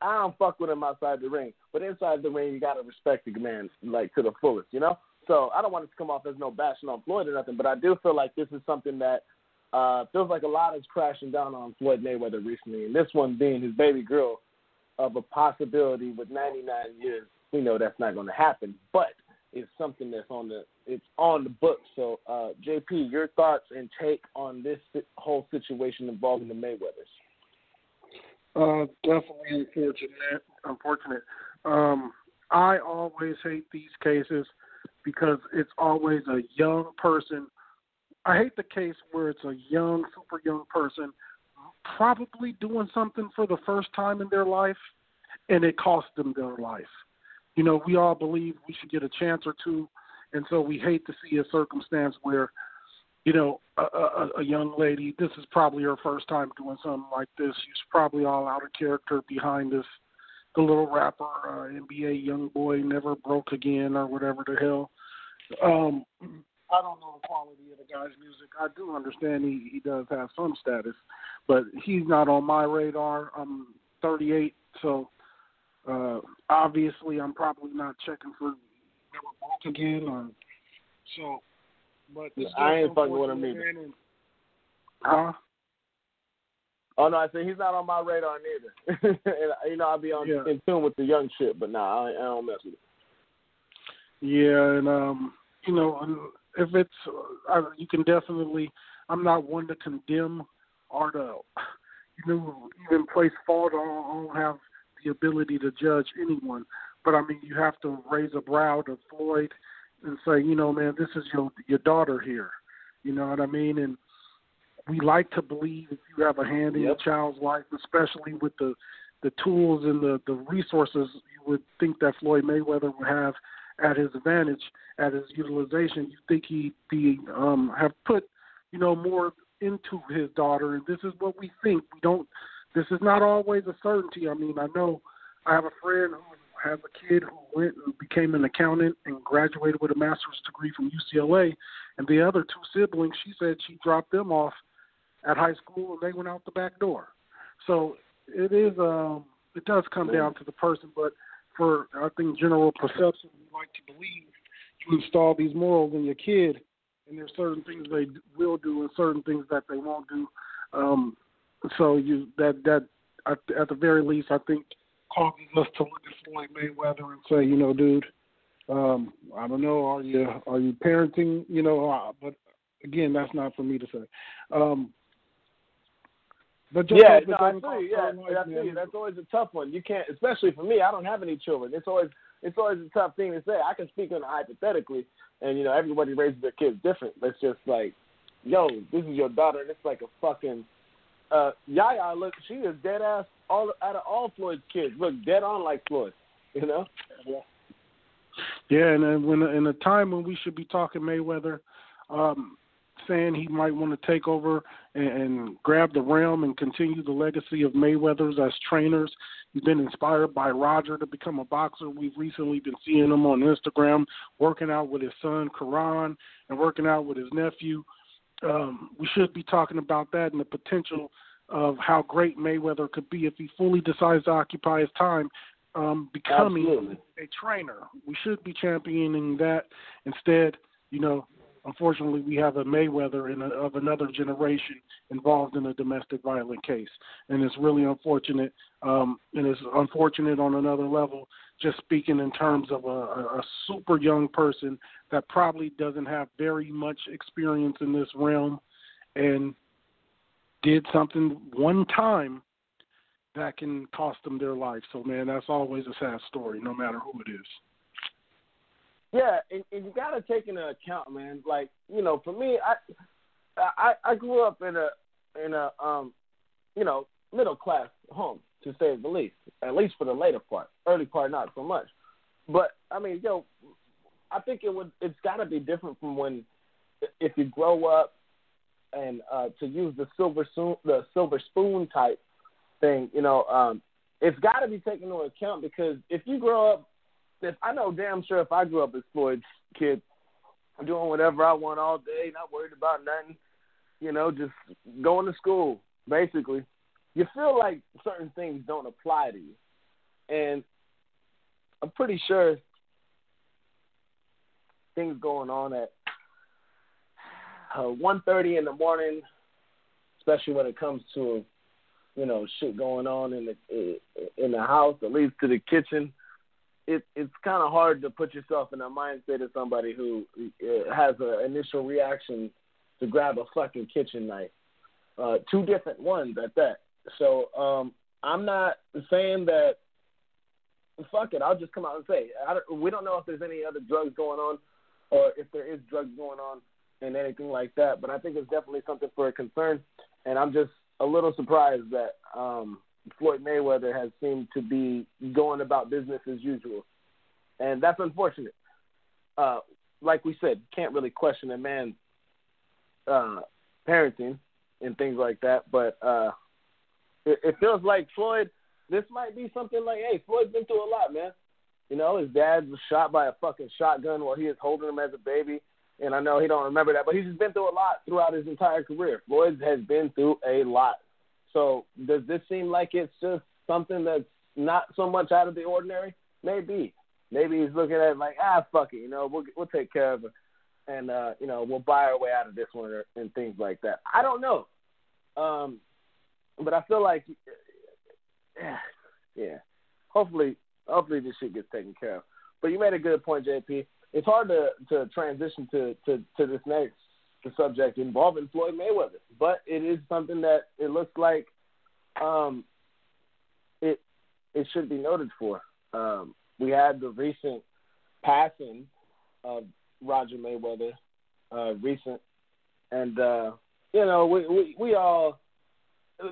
I don't fuck with him outside the ring, but inside the ring, you gotta respect the man like to the fullest, you know. So I don't want it to come off as no bashing on Floyd or nothing, but I do feel like this is something that uh, feels like a lot is crashing down on Floyd Mayweather recently, and this one being his baby girl of a possibility with 99 years. We know that's not going to happen, but it's something that's on the it's on the books. So, uh, JP, your thoughts and take on this whole situation involving the Mayweathers? Uh, definitely unfortunate. Unfortunate. Um, I always hate these cases because it's always a young person. I hate the case where it's a young, super young person probably doing something for the first time in their life, and it cost them their life. You know, we all believe we should get a chance or two, and so we hate to see a circumstance where you know, a, a, a young lady, this is probably her first time doing something like this. She's probably all out of character behind this. The little rapper, uh, NBA YoungBoy, never broke again, or whatever the hell. Um, I don't know the quality of the guy's music. I do understand he, he does have some status, but he's not on my radar. I'm 38, so uh, obviously I'm probably not checking for never broke again, or so. But it's I ain't fucking with him either. and- Huh? Oh no, I said he's not on my radar neither. and, you know, I'll be on Yeah. in tune with the young shit, but nah, I, I don't mess with it. Yeah, and um, you know, if it's, uh, you can definitely. I'm not one to condemn or to, you know, even place fault. I don't have the ability to judge anyone, but I mean, you have to raise a brow to Floyd and say, you know, man, this is your your daughter here. You know what I mean? And we like to believe if you have a hand in yep. your child's life, especially with the the tools and the the resources you would think that Floyd Mayweather would have at his advantage, at his utilization. You think he'd be um, have put, you know, more into his daughter, and this is what we think. We don't. This is not always a certainty. I mean, I know I have a friend who has a kid who went and became an accountant and graduated with a master's degree from UCLA, and the other two siblings, she said she dropped them off at high school and they went out the back door. So it is um it does come down to the person, but for I think general perception, we like to believe you install these morals in your kid, and there's certain things they will do and certain things that they won't do. Um, so you that that at, at the very least, I think causes us to look at Floyd Mayweather and say, you know, dude, um, I don't know, are you are you parenting? You know, uh, but again, that's not for me to say. Um, but just yeah, like no, I you. Yeah, I man. That's always a tough one. You can't, especially for me. I don't have any children. It's always it's always a tough thing to say. I can speak on it hypothetically, and you know everybody raises their kids different. But it's just like, yo, this is your daughter, and it's like a fucking uh Yaya. Look, she is dead ass. All out of all Floyd's kids, look dead on like Floyd. You know. Yeah, and then when in a time when we should be talking Mayweather, um, saying he might want to take over and, and grab the realm and continue the legacy of Mayweather's as trainers. He's been inspired by Roger to become a boxer. We've recently been seeing him on Instagram working out with his son Koraun and working out with his nephew. Um, we should be talking about that and the potential of how great Mayweather could be if he fully decides to occupy his time um, becoming Absolutely. a trainer. We should be championing that instead. You know, unfortunately, we have a Mayweather a, of another generation involved in a domestic violent case, and it's really unfortunate. Um, and it's unfortunate on another level. Just speaking in terms of a, a super young person that probably doesn't have very much experience in this realm, and did something one time that can cost them their life. So, man, that's always a sad story, no matter who it is. Yeah, and, and you got to take into account, man. Like you know, for me, I I I grew up in a in a um you know middle class home to say the least. At least for the later part, early part not so much. But I mean, yo, I think it would it's got to be different from when if you grow up and uh to use the silver spoon the silver spoon type thing, you know, um it's got to be taken into account because if you grow up if I know damn sure if I grew up as Floyd's kid, doing whatever I want all day, not worried about nothing, you know, just going to school, basically, you feel like certain things don't apply to you. And I'm pretty sure things going on at uh, 1.30 in the morning, especially when it comes to, you know, shit going on in the in the house that leads to the kitchen it, it's kind of hard to put yourself in the mindset of somebody who uh, has an initial reaction to grab a fucking kitchen knife. Uh, two different ones at that. So um, I'm not saying that. Fuck it, I'll just come out and say don't, we don't know if there's any other drugs going on, or if there is drugs going on and anything like that. But I think it's definitely something for a concern, and I'm just a little surprised that um, Floyd Mayweather has seemed to be going about business as usual, and that's unfortunate. Uh, like we said, can't really question a man's uh, parenting and things like that, but uh, it, it feels like Floyd. This might be something like, hey, Floyd's been through a lot, man. You know, his dad was shot by a fucking shotgun while he was holding him as a baby. And I know he don't remember that, but he's just been through a lot throughout his entire career. Floyd has been through a lot. So does this seem like it's just something that's not so much out of the ordinary? Maybe. Maybe he's looking at it like, ah, fuck it, you know, we'll we'll take care of it, and uh, you know, we'll buy our way out of this one and things like that. I don't know, um, but I feel like, yeah, yeah. Hopefully, hopefully this shit gets taken care of. But you made a good point, JP. It's hard to to transition to to to this next subject involving Floyd Mayweather, but it is something that it looks like um, it it should be noted for. Um, we had the recent passing of Roger Mayweather, uh, recent, and uh, you know we, we we all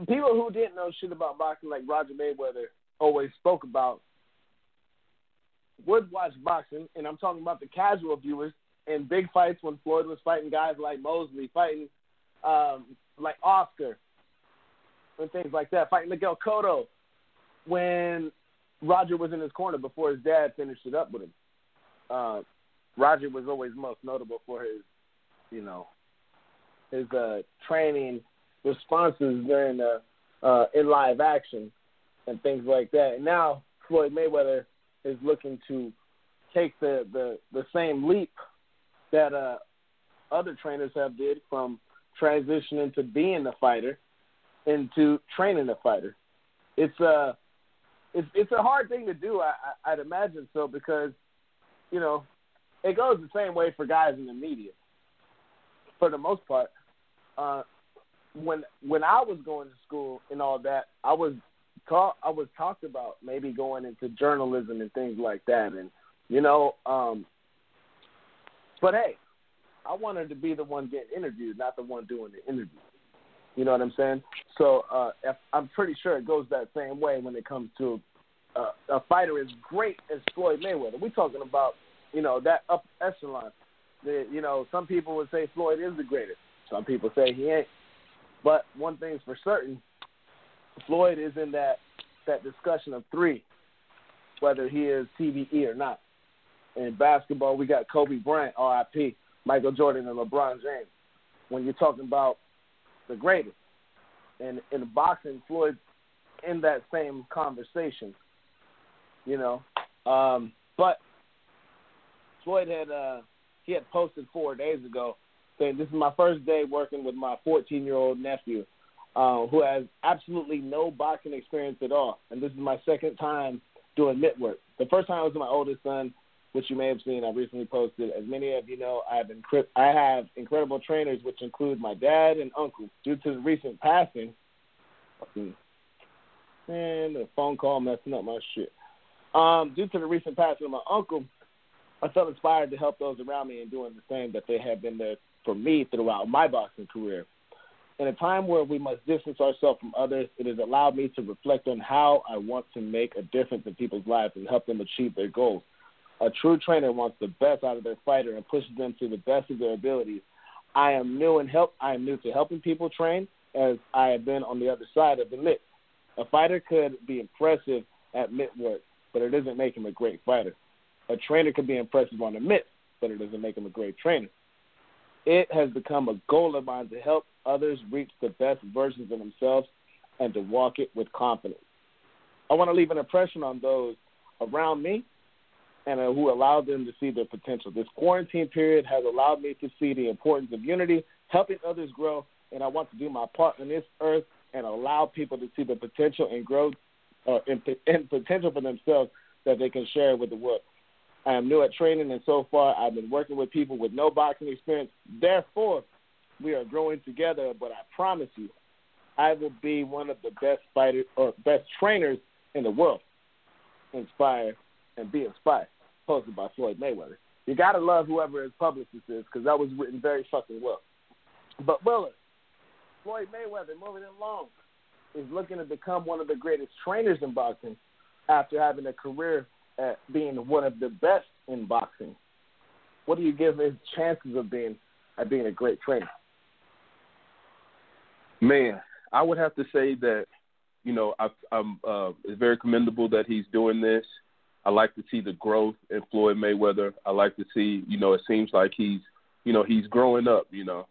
people who didn't know shit about boxing like Roger Mayweather always spoke about would watch boxing, and I'm talking about the casual viewers in big fights when Floyd was fighting guys like Mosley, fighting um, like Oscar, and things like that, fighting Miguel Cotto when Roger was in his corner before his dad finished it up with him. Uh, Roger was always most notable for his, you know, his uh, training responses during the uh, in live action and things like that. And now Floyd Mayweather is looking to take the the, the same leap that uh, other trainers have did from transitioning to being a fighter into training a fighter. It's a uh, it's it's a hard thing to do. I, I'd imagine so because you know it goes the same way for guys in the media for the most part. Uh, when when I was going to school and all that, I was taught I was talked about maybe going into journalism and things like that, and you know, um, but hey, I wanted to be the one getting interviewed, not the one doing the interview. You know what I'm saying? So uh, I'm pretty sure it goes that same way when it comes to uh, a fighter as great as Floyd Mayweather. We're talking about you know that up echelon. The, you know, some people would say Floyd is the greatest. Some people say he ain't. But one thing's for certain, Floyd is in that that discussion of three, whether he is TBE or not. In basketball, we got Kobe Bryant, RIP, Michael Jordan, and LeBron James. When you're talking about the greatest, and in boxing, Floyd's in that same conversation. You know, um, but Floyd had uh, he had posted four days ago saying, "This is my first day working with my 14 year old nephew, uh, who has absolutely no boxing experience at all, and this is my second time doing mitt work. The first time I was with my oldest son, which you may have seen. I recently posted. As many of you know, I have I have incredible trainers, which include my dad and uncle. Due to the recent passing, and the phone call messing up my shit. Um, due to the recent passing of my uncle, I felt inspired to help those around me in doing the same that they have been there for me throughout my boxing career. In a time where we must distance ourselves from others, it has allowed me to reflect on how I want to make a difference in people's lives and help them achieve their goals. A true trainer wants the best out of their fighter and pushes them to the best of their abilities. I am new and help. I am new to helping people train, as I have been on the other side of the mitt. A fighter could be impressive at mitt work, but it doesn't make him a great fighter. A trainer could be impressive on the mitt, but it doesn't make him a great trainer. It has become a goal of mine to help others reach the best versions of themselves and to walk it with confidence. I want to leave an impression on those around me and uh, who allowed them to see their potential. This quarantine period has allowed me to see the importance of unity, helping others grow, and I want to do my part on this earth and allow people to see the potential and growth uh, and, and potential for themselves that they can share with the world. I am new at training, and so far I've been working with people with no boxing experience. Therefore, we are growing together. But I promise you, I will be one of the best fighters or best trainers in the world. Inspire and be inspired. Posted by Floyd Mayweather. You gotta love whoever his publicist is because that was written very fucking well. But Willard, Floyd Mayweather, moving along, is looking to become one of the greatest trainers in boxing after having a career at being one of the best in boxing. What do you give his chances of being at being a great trainer? Man, I would have to say that you know I, I'm uh, it's very commendable that he's doing this. I like to see the growth in Floyd Mayweather. I like to see you know it seems like he's you know he's growing up. You know,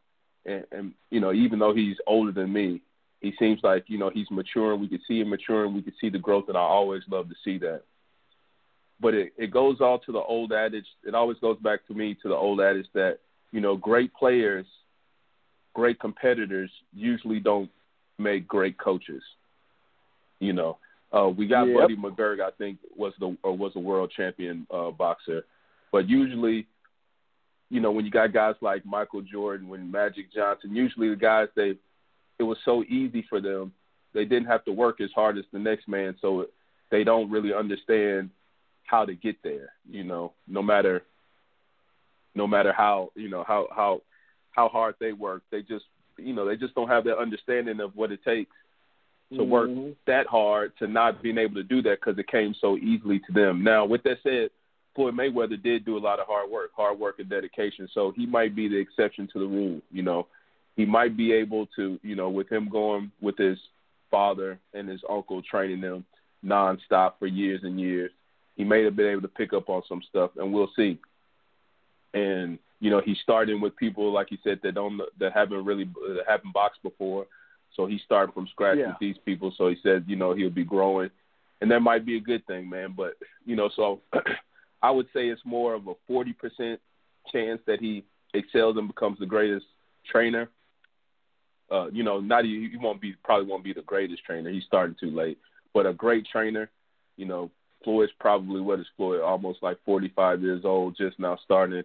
and, and you know even though he's older than me, he seems like you know he's maturing. We can see him maturing. We can see the growth, and I always love to see that but it, it goes all to the old adage. It always goes back to me to the old adage that you know great players, great competitors usually don't make great coaches. You know, Uh, we got Yep. Buddy McGirt, I think, was the or was a world champion uh, boxer, but usually, you know, when you got guys like Michael Jordan, when Magic Johnson, usually the guys they, it was so easy for them, they didn't have to work as hard as the next man, so they don't really understand how to get there. You know, no matter, no matter how you know how how how hard they work, they just you know they just don't have that understanding of what it takes to work Mhm. that hard to not being able to do that because it came so easily to them. Now, with that said, Floyd Mayweather did do a lot of hard work, hard work and dedication. So he might be the exception to the rule. You know, he might be able to, you know, with him going with his father and his uncle training them nonstop for years and years, he may have been able to pick up on some stuff, and we'll see. And you know, he's starting with people like you said that don't that haven't really that haven't boxed before. So he's starting from scratch Yeah. with these people. So he said, you know, he'll be growing, and that might be a good thing, man. But you know, so I would say it's more of a forty percent chance that he excels and becomes the greatest trainer. Uh, you know, not he, he won't be probably won't be the greatest trainer. He's starting too late, but a great trainer. You know, Floyd's probably what is Floyd? Almost like forty five years old, just now starting.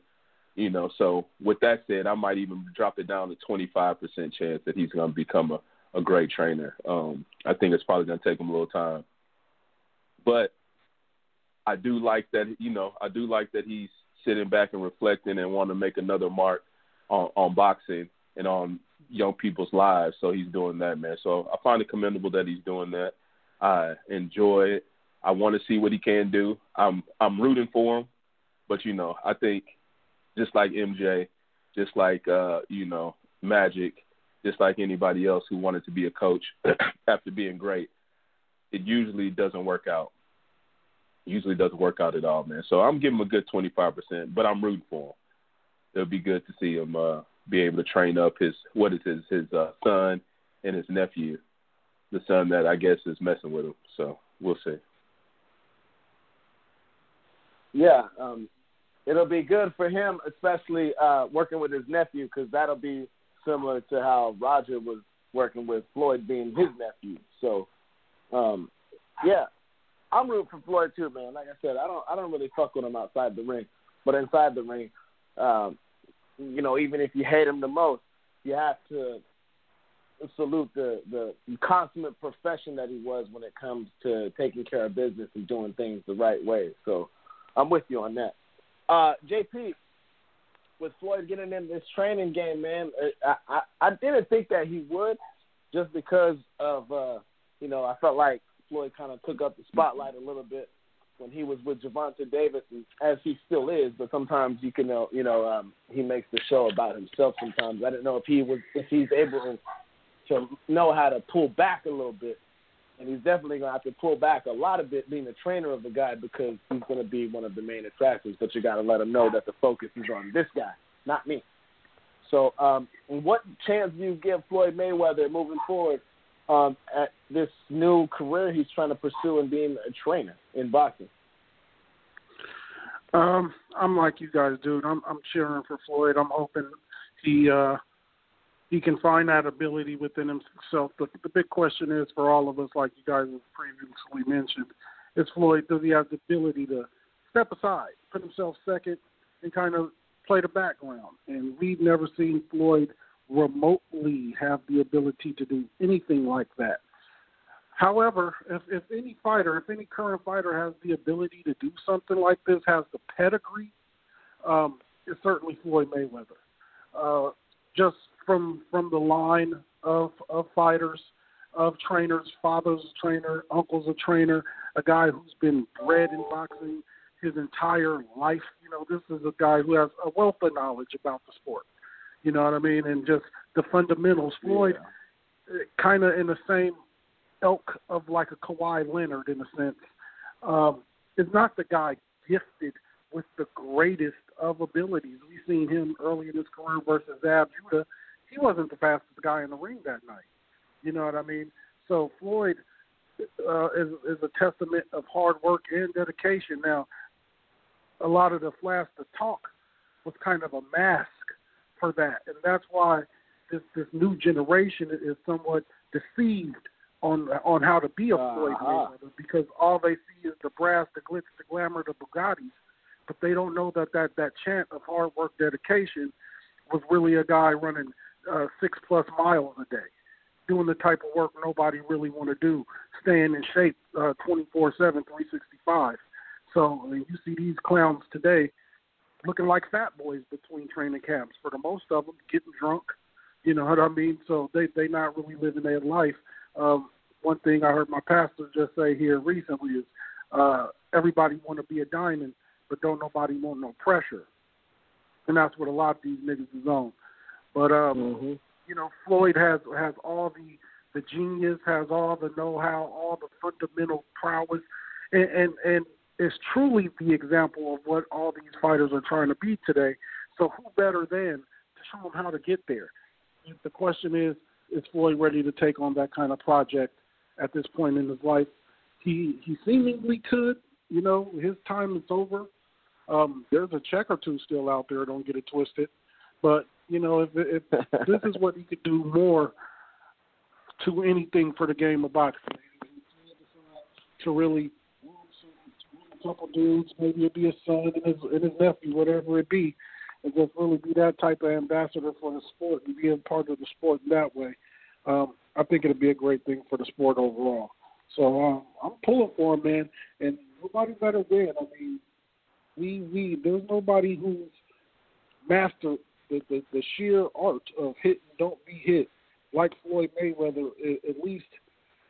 You know, so with that said, I might even drop it down to twenty five percent chance that he's going to become a a great trainer. Um, I think it's probably going to take him a little time, but I do like that. You know, I do like that he's sitting back and reflecting and want to make another mark on, on boxing and on young people's lives. So he's doing that, man. So I find it commendable that he's doing that. I enjoy it. I want to see what he can do. I'm I'm rooting for him, but you know, I think just like MJ, just like uh, you know, Magic, just like anybody else who wanted to be a coach after being great, it usually doesn't work out. Usually doesn't work out at all, man. So I'm giving him a good 25%, but I'm rooting for him. It'll be good to see him uh, be able to train up his what is his his uh, son and his nephew, the son that I guess is messing with him. So we'll see. Yeah, um, it'll be good for him, especially uh, working with his nephew, because that'll be similar to how Roger was working with Floyd being his nephew. So, um, yeah, I'm rooting for Floyd too, man. Like I said, I don't I don't really fuck with him outside the ring, but inside the ring, um, you know, even if you hate him the most, you have to salute the the consummate profession that he was when it comes to taking care of business and doing things the right way. So, I'm with you on that. Uh, JP, with Floyd getting in this training game, man, I, I I didn't think that he would, just because of uh, you know I felt like Floyd kind of took up the spotlight a little bit when he was with Gervonta Davis, and as he still is. But sometimes you can know, you know, um, he makes the show about himself. Sometimes I didn't know if he was if he's able to know how to pull back a little bit. And he's definitely going to have to pull back a lot of it being the trainer of the guy because he's going to be one of the main attractors. But you got to let him know that the focus is on this guy, not me. So, um, what chance do you give Floyd Mayweather moving forward um, at this new career he's trying to pursue in being a trainer in boxing? Um, I'm like you guys, dude. I'm I'm cheering for Floyd. I'm hoping he uh he can find that ability within himself. The, the big question is for all of us, like you guys have previously mentioned, is Floyd does he have the ability to step aside, put himself second, and kind of play the background? And we've never seen Floyd remotely have the ability to do anything like that. However, if, if any fighter, if any current fighter has the ability to do something like this, has the pedigree, um, it's certainly Floyd Mayweather. Uh, just from from the line of of fighters, of trainers, father's a trainer, uncle's a trainer, a guy who's been bred in boxing his entire life. You know, this is a guy who has a wealth of knowledge about the sport. You know what I mean? And just the fundamentals. Floyd, kind of in the same ilk of like a Kawhi Leonard in a sense, um, is not the guy gifted with the greatest of abilities. We've seen him early in his career versus Zab Judah. He wasn't the fastest guy in the ring that night. You know what I mean? So Floyd uh, is is a testament of hard work and dedication. Now, a lot of the flash, the talk, was kind of a mask for that, and that's why this this new generation is somewhat deceived on on how to be a Floyd Uh-huh. Mayweather because all they see is the brass, the glitz, the glamour, the Bugattis, but they don't know that that that chant of hard work, dedication, was really a guy running uh, six plus miles a day, doing the type of work nobody really want to do, staying in shape uh, 24/7, 365. So I mean, you see these clowns today looking like fat boys between training camps. For the most of them, getting drunk. You know what I mean? So they they not really living their life. Um, one thing I heard my pastor just say here recently is uh, everybody want to be a diamond, but don't nobody want no pressure. And that's what a lot of these niggas is on. But um, Mm-hmm. you know, Floyd has has all the the genius, has all the know how, all the fundamental prowess, and, and and is truly the example of what all these fighters are trying to be today. So who better than to show them how to get there? The question is, is Floyd ready to take on that kind of project at this point in his life? He he seemingly could. You know, his time is over. Um, there's a check or two still out there. Don't get it twisted. But you know, if, if this is what he could do more to anything for the game of boxing, to really a couple dudes, maybe it'd be his son and his and his nephew, whatever it be, and just really be that type of ambassador for the sport and be a part of the sport in that way. Um, I think it'd be a great thing for the sport overall. So um, I'm pulling for him, man, and nobody better than. I mean, we we there's nobody who's mastered the, the the sheer art of hit and don't be hit like Floyd Mayweather, at least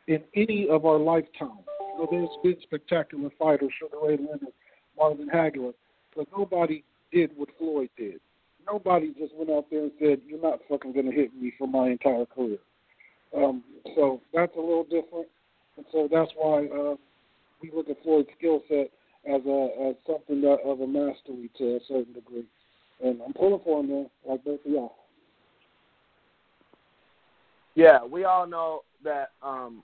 in any of our lifetime. You know, there's been spectacular fighters, Sugar Ray Leonard, Marvin Hagler, but nobody did what Floyd did. Nobody just went out there and said, "You're not fucking to hit me for my entire career." Um, so that's a little different, and so that's why uh, we look at Floyd's skill set as a as something that, of a mastery to a certain degree. And I'm pulling for him, man, like both of y'all. Yeah, we all know that um,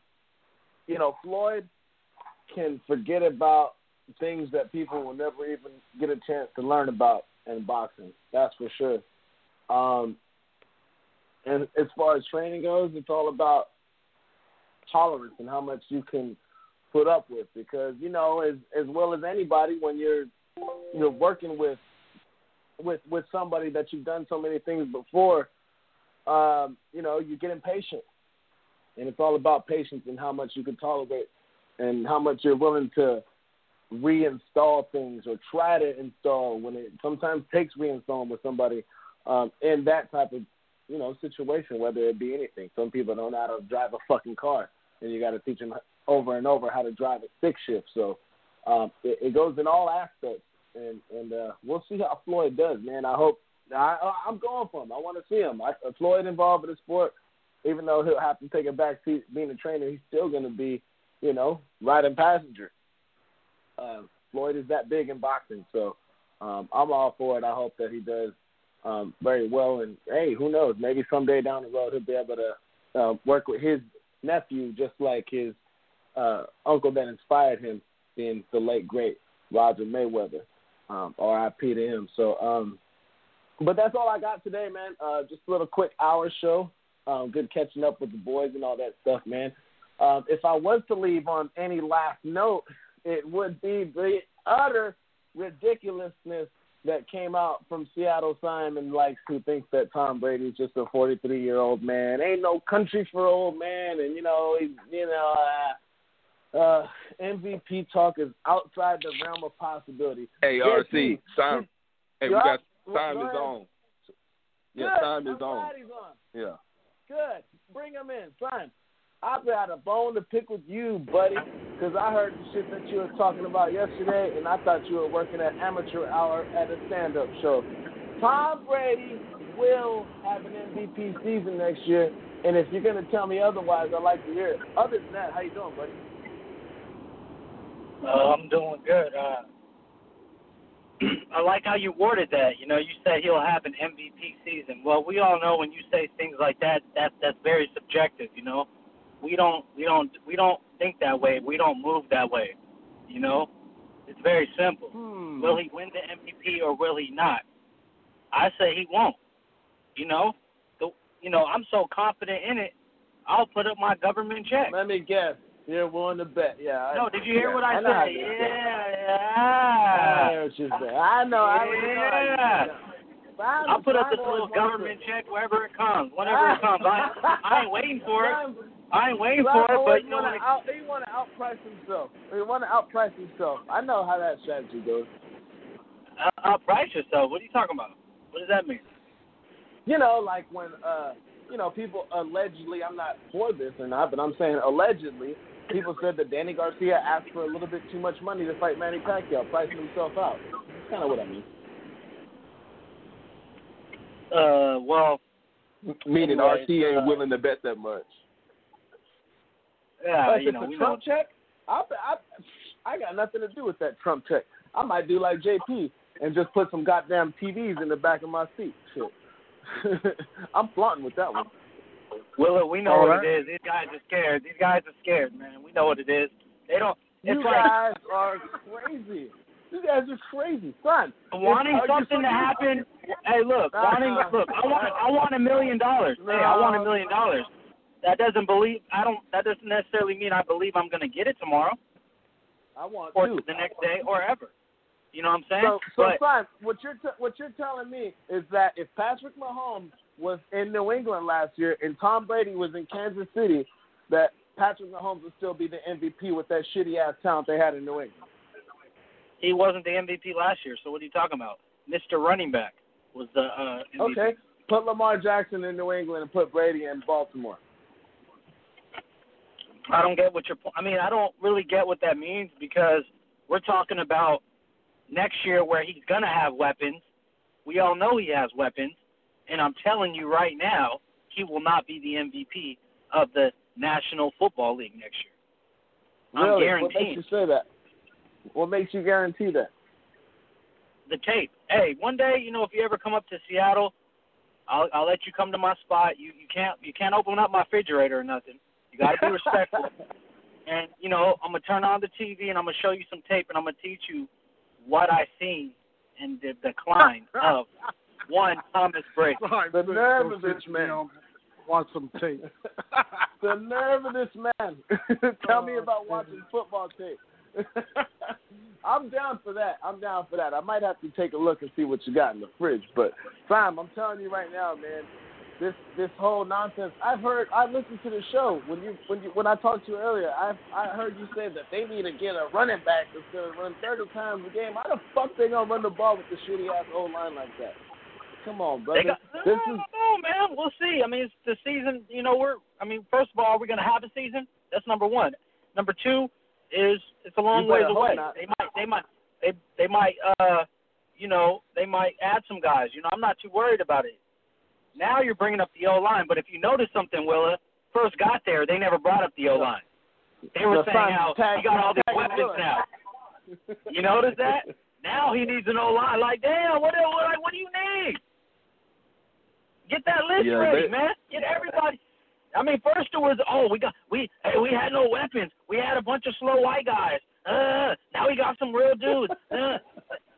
you know Floyd can forget about things that people will never even get a chance to learn about in boxing. That's for sure. Um, and as far as training goes, it's all about tolerance and how much you can put up with. Because you know, as as well as anybody, when you're you're working with with with somebody that you've done so many things before, um, you know, you get impatient. And it's all about patience and how much you can tolerate and how much you're willing to reinstall things or try to install when it sometimes takes reinstalling with somebody um, in that type of you know situation, whether it be anything. Some people don't know how to drive a fucking car, and you got to teach them over and over how to drive a stick shift. So um, it, it goes in all aspects, and and uh, we'll see how Floyd does, man. I hope I, I'm going for him. I want to see him. I, Floyd involved in the sport, even though he'll have to take a back seat being a trainer, he's still going to be, you know, riding passenger. Uh, Floyd is that big in boxing, so um, I'm all for it. I hope that he does um, very well, and hey, who knows? Maybe someday down the road he'll be able to uh, work with his nephew, just like his uh, uncle that inspired him, being the late great Roger Mayweather. Um, R.I.P. to him. So, um, but that's all I got today, man. Uh, just a little quick hour show. Um, good catching up with the boys and all that stuff, man. Um, if I was to leave on any last note, it would be the utter ridiculousness that came out from Seattle Simon likes who thinks that Tom Brady's just a 43 year old man. Ain't no country for old man, and you know, he's, you know, uh, uh, MVP talk is outside the realm of possibility. Hey, JP, RC, Simon. Hey, we got time is on. Yeah, Good. time is on. on. Yeah. Good. Bring him in, son. I've got a bone to pick with you, buddy, because I heard the shit that you were talking about yesterday, and I thought you were working at amateur hour at a stand-up show. Tom Brady will have an MVP season next year, and if you're going to tell me otherwise, I'd like to hear it. Other than that, how you doing, buddy? Uh, I'm doing good. Uh, I like how you worded that. You know, you said he'll have an MVP season. Well, we all know when you say things like that, that that's very subjective. You know, we don't we don't we don't think that way. We don't move that way. You know, it's very simple. Hmm. Will he win the MVP or will he not? I say he won't. You know, the, you know I'm so confident in it. I'll put up my government check. Let me guess. You're willing to bet. Yeah. I, No, did you hear yeah, what I, I said? Yeah. I yeah. hear what you said. I know. I already know how you Yeah. feel. Simon- I'll put up this little government check wherever it comes, whenever it comes. I, I ain't waiting for it. I ain't waiting for it, but you know wanna out, he want to outprice himself. He want to outprice himself. I know how that strategy goes. uh, outprice yourself. What are you talking about? What does that mean? You know, like when uh, you know, people allegedly. I'm not for this or not, but I'm saying allegedly. People said that Danny Garcia asked for a little bit too much money to fight Manny Pacquiao, pricing himself out. That's kind of what I mean. Uh, well, Meaning Anyway, RC ain't uh, willing to bet that much. yeah, But if you it's know, a we Trump know. check, I, I, I got nothing to do with that Trump check. I might do like JP and just put some goddamn TVs in the back of my seat. Shit. I'm flaunting with that one. Well, we know All what right. it is. These guys are scared. These guys are scared, man. We know what it is. They don't. It's You like guys are crazy. You guys are crazy, son. wanting something to happen. Hey, look, Nah, wanting. nah. Look, I want. I want a million dollars. Hey, I want a million dollars. That doesn't believe. I don't. That doesn't necessarily mean I believe I'm going to get it tomorrow I want or to. the next day or ever. You know what I'm saying? So, so but what you're t- what you're telling me is that if Patrick Mahomes was in New England last year and Tom Brady was in Kansas City, that Patrick Mahomes would still be the MVP with that shitty ass talent they had in New England. he wasn't the MVP last year. So what are you talking about? Mr. Running Back was the uh, MVP. Okay, put Lamar Jackson in New England and put Brady in Baltimore. I don't get what your I mean, I don't really get what that means because we're talking about next year where he's going to have weapons. We all know he has weapons, and I'm telling you right now, he will not be the MVP of the National Football League next year. I'm Really? What makes you say that? What makes you guarantee that? the tape. Hey, one day, you know, if you ever come up to Seattle, I'll I'll let you come to my spot. You you can't you can't open up my refrigerator or nothing. You got to be respectful. and you know, I'm gonna turn on the TV and I'm gonna show you some tape and I'm gonna teach you what I seen in the decline of one Thomas Brady. Sorry, The nerve of this man. down, Watch some tape. the nerve of this man. Tell me Oh, about watching football tape. I'm down for that. I'm down for that. I might have to take a look and see what you got in the fridge. But Sam, I'm telling you right now, man, this this whole nonsense. I've heard. I listened to the show when you when you when I talked to you earlier. I I heard you say that they need to get a running back that's gonna run 30 times a game. How the fuck they gonna run the ball with the shitty ass old line like that? Come on, brother. Got, this no, is no, man. We'll see. I mean, it's the season. You know, we're. I mean, first of all, are we going to have a season? That's number one. Number two is it's a long ways away. not. They might. They might. They they might. Uh, you know, they might add some guys. You know, I'm not too worried about it. Now you're bringing up the O line, but if you notice something, Willa, first got there, they never brought up the O line. They were The saying how tag- he got all these weapons now. You notice that? Now he needs an O line. Like, damn, what, what, like, what do you need? Get that list Yeah, ready, they- man. Get everybody. I mean, first it was, oh, we got we hey, we had no weapons. We had a bunch of slow white guys. Uh, now we got some real dudes. Uh,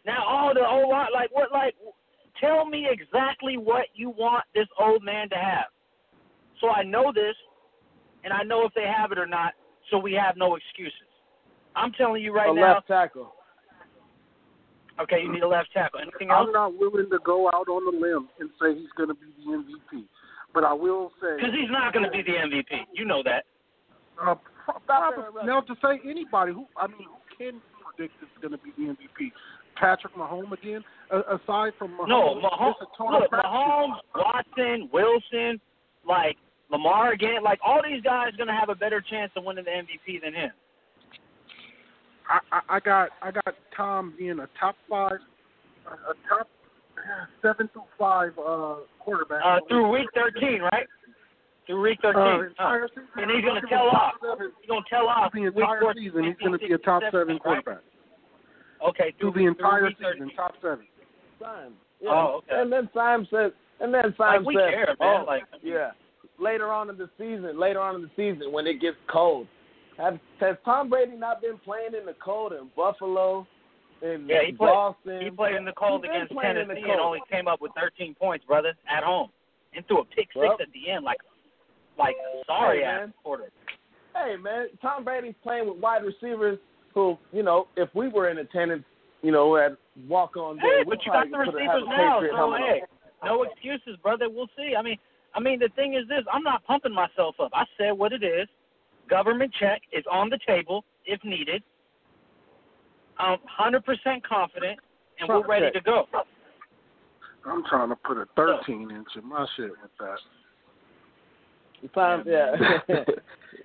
now all the old line, like what, like, tell me exactly what you want this old man to have, so I know this, and I know if they have it or not, so we have no excuses. I'm telling you right a now. left tackle. Okay, you need a left tackle. Anything else? I'm not willing to go out on the limb and say he's going to be the MVP, but I will say Because he's not going to be the MVP. You know that. uh, now to say anybody who I mean who can predict is going to be the MVP. Patrick Mahomes again. Uh, aside from Mahomes, No, Mahomes. it's a total Look. Mahomes, Watson, Wilson, like Lamar again. Like all these guys going to have a better chance of winning the MVP than him. I, I, I got I got Tom being a top five, a, top seven through five uh, quarterback. Uh, through week 13, right? Through week 13. Uh, Huh. And he's gonna tell off. He's going to tell off the week entire 14, season, he's going to be a top 16, seven right? Quarterback. Okay, Through through, the entire week 13. season, top seven. Simon. Yeah. Oh, okay. And then Simon said, and then Simon Like, said, care, man. oh, Like, yeah. Later on in the season, later on in the season, when it gets cold, have, has Tom Brady not been playing in the cold in Buffalo, in Yeah, he played- He played in the cold He's against Tennessee the and only came up with 13 points, brother, at home, and threw a pick six Well- at the end, like like sorry Hey, ass man. Hey man, Tom Brady's playing with wide receivers who, you know, if we were in attendance, you know, at walk on day, Hey, we but you got the receivers now, so hey, on. no excuses, brother. We'll see. I mean, I mean, the thing is this: I'm not pumping myself up. I said what it is. Government check is on the table if needed. I'm 100% confident, and we're ready to go. I'm trying to put a 13 inch in my shit with that. If I'm, yeah,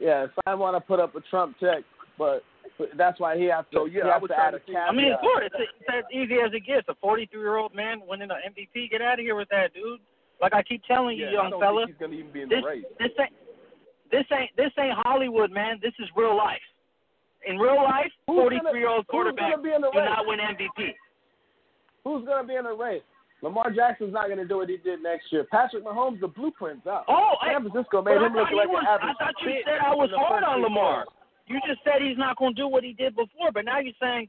yeah. If I want to put up a Trump check, but, but that's why he has to. So, yeah, I has was to add a to see- caveat. I mean, of course, it's, it's as easy as it gets. A 43 year old man winning an MVP. Get out of here with that, dude. Like I keep telling you, yeah, I young don't fella, think he's gonna even be in this the race. this ain't this ain't this ain't Hollywood, man. This is real life. In real life, 43 year old who's gonna be in the do race? not win MVP. Who's gonna be in the race? Lamar Jackson's not gonna do what he did next year. Patrick Mahomes, the blueprint's out. Oh, I, San Francisco but made I him look thought like was, an average. I thought you said I was hard on Lamar. quarters. You just said he's not going to do what he did before, but now you're saying,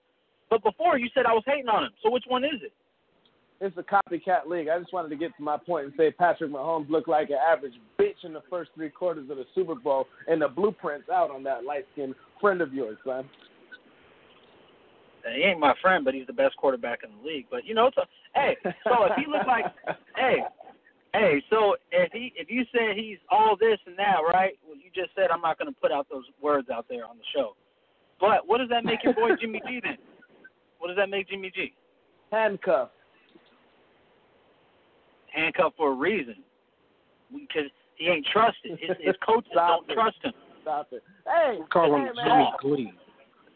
but before you said I was hating on him. So which one is it? It's a copycat league. I just wanted to get to my point and say Patrick Mahomes looked like an average bitch in the first three quarters of the Super Bowl, and the blueprint's out on that light skinned friend of yours, son. He ain't my friend, but he's the best quarterback in the league. But you know, it's a, hey, so if he looks like, hey, hey, so if he if you said he's all this and that, right? Well, you just said I'm not going to put out those words out there on the show. But what does that make your boy Jimmy G then? What does that make Jimmy G? handcuffed. Handcuffed for a reason, because he ain't trusted. His, his coaches Stop don't it. trust him. Stop it. Hey, Call hey, him man. Jimmy Glee.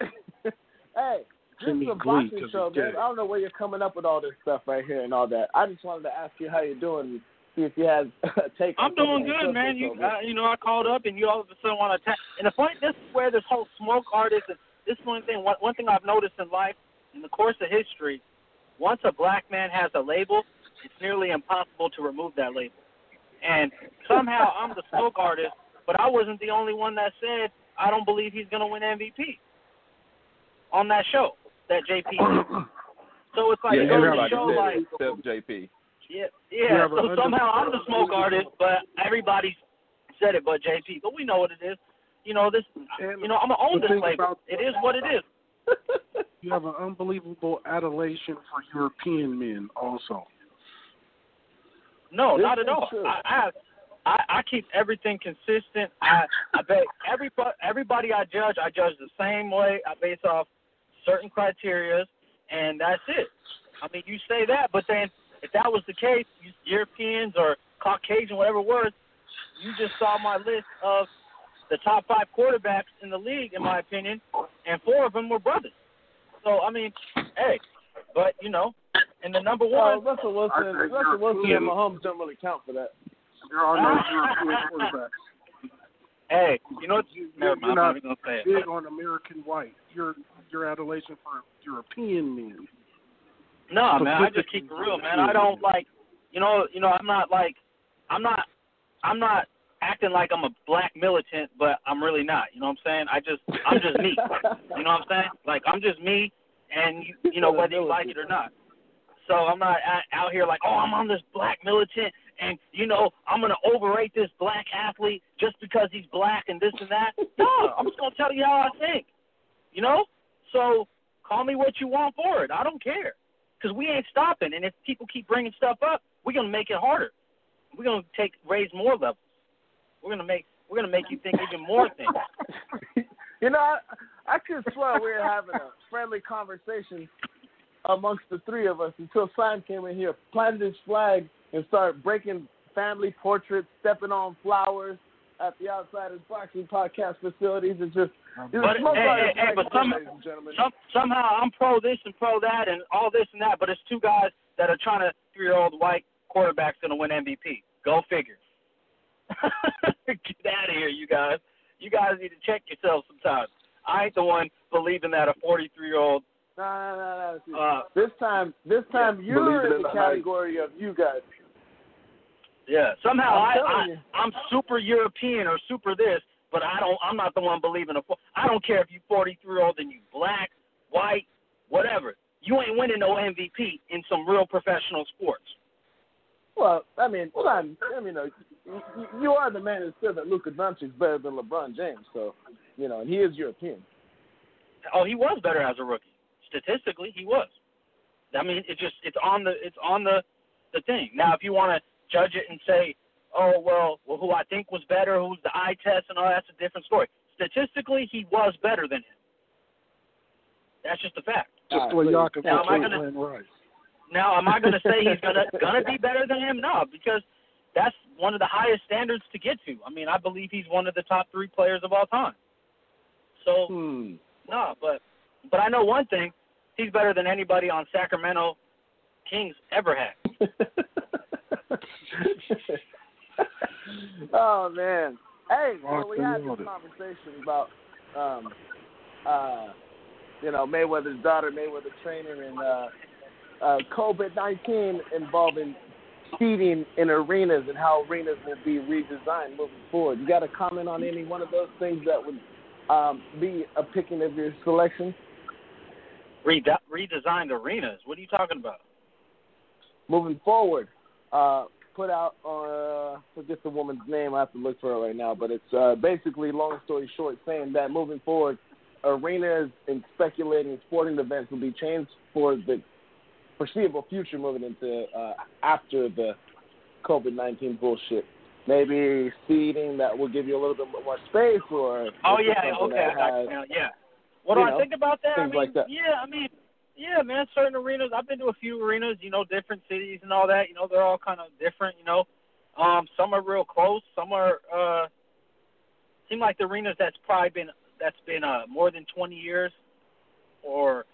hey, this is a Glee, boxing 'cause show, man. gay. I don't know where you're coming up with all this stuff right here and all that. I just wanted to ask you how you're doing and see if you had a take. I'm doing good, man. You over. uh, you know, I called up and you all of a sudden want to attack. And the point, this is where this whole smoke artist. And this is one thing. One, one thing I've noticed in life, in the course of history, once a black man has a label, it's nearly impossible to remove that label. And somehow I'm the smoke artist, but I wasn't the only one that said I don't believe he's going to win MVP on that show, that JP. So it's like yeah, it goes to show like it except JP. Yeah, yeah. So somehow I'm the smoke artist, but everybody said it but JP. But we know what it is. You know this. You know I'm gonna own this label. It is what it is. You have an unbelievable adulation for European men, also. No, This not at all. I, I I I keep everything consistent. I I bet everybody everybody I judge, I judge the same way. Uh, I base off certain criteria, and that's it. I mean, you say that, but then if that was the case, Europeans or Caucasian, whatever words, you just saw my list of the top five quarterbacks in the league, in my opinion, and four of them were brothers. So I mean, hey, but you know, and the number Oh, one, Russell Wilson, I Russell Wilson and Mahomes don't really count for that. There are no European quarterbacks. hey, you know what? You- Never You're mind, I'm not not even gonna say it. big on American white. Your your adulation for European men. No, man, I just keep it real, man. I don't like, you know, you know, I'm not like, I'm not, I'm not acting like I'm a black militant, but I'm really not. You know what I'm saying? I just, I'm just me. You know what I'm saying? Like I'm just me, and you, you know whether you like it or not. So I'm not out, out here like, oh, I'm on this black militant, and you know, I'm gonna overrate this black athlete just because he's black and this and that. No, I'm just gonna tell you how I think. You know? So call me what you want for it. I don't care, because we ain't stopping. And if people keep bringing stuff up, we're gonna make it harder. We're gonna take raise more levels. We're gonna make we're gonna make you think even more things. you know, I, I could swear we were having a friendly conversation amongst the three of us until Simon came in here, planted his flag, and started breaking family portraits, stepping on flowers at the Outsiders Boxing Podcast facilities. It's just, it's But, smoke hey, hey, hey, but some- ladies and gentlemen. Some, somehow I'm pro this and pro that and all this and that, but it's two guys that are trying to three year old white quarterback's gonna win MVP. Go figure. Get out of here, you guys. You guys need to check yourselves sometimes. I ain't the one believing that a 43 year old. No, no, no, no. Uh, This time, this time believe you're in in the the hype. category of you guys. Yeah, somehow I'm I, I I'm super European or super this, but I don't. I'm not the one believing a. I don't care if you're 43 year old and you black, white, whatever. You ain't winning no MVP in some real professional sports. Well, I mean, well, I'm, I mean, uh, you, you are the man who said that Luka Doncic's better than LeBron James, so you know, and he is European. Oh, he was better as a rookie. Statistically, he was. I mean, it's just it's on the it's on the the thing. Now, if you want to judge it and say, oh well, well, who I think was better, who's the eye test, and all that's a different story. Statistically, he was better than him. That's just a fact. Just what Now, am I was gonna- playing right. Now, am I going to say he's gonna gonna be better than him? No, because that's one of the highest standards to get to. I mean, I believe he's one of the top three players of all time. So Hmm. no, but but I know one thing: he's better than anybody on Sacramento Kings ever had. oh man. Hey, so we had roll this conversation about um uh you know, Mayweather's daughter, Mayweather trainer and uh uh COVID nineteen involving seating in arenas and how arenas will be redesigned moving forward. You got a comment on any one of those things that would um, be a picking of your selection? Rede- redesigned arenas. What are you talking about? moving forward, uh, put out on uh, forget the woman's name. I have to look for it right now, but it's uh, basically, long story short, saying that moving forward, arenas and speculating sporting events will be changed for the foreseeable future, moving into uh, after the COVID nineteen bullshit. Maybe seating that will give you a little bit more space, or Oh yeah, okay, I has- Yeah. What do I think about that? I things mean, like that. yeah, I mean, yeah, man. Certain arenas. I've been to a few arenas. You know, different cities and all that. You know, they're all kind of different. You know, um, some are real close. Some are. uh Seem like the arenas that's probably been that's been uh more than 20 years, or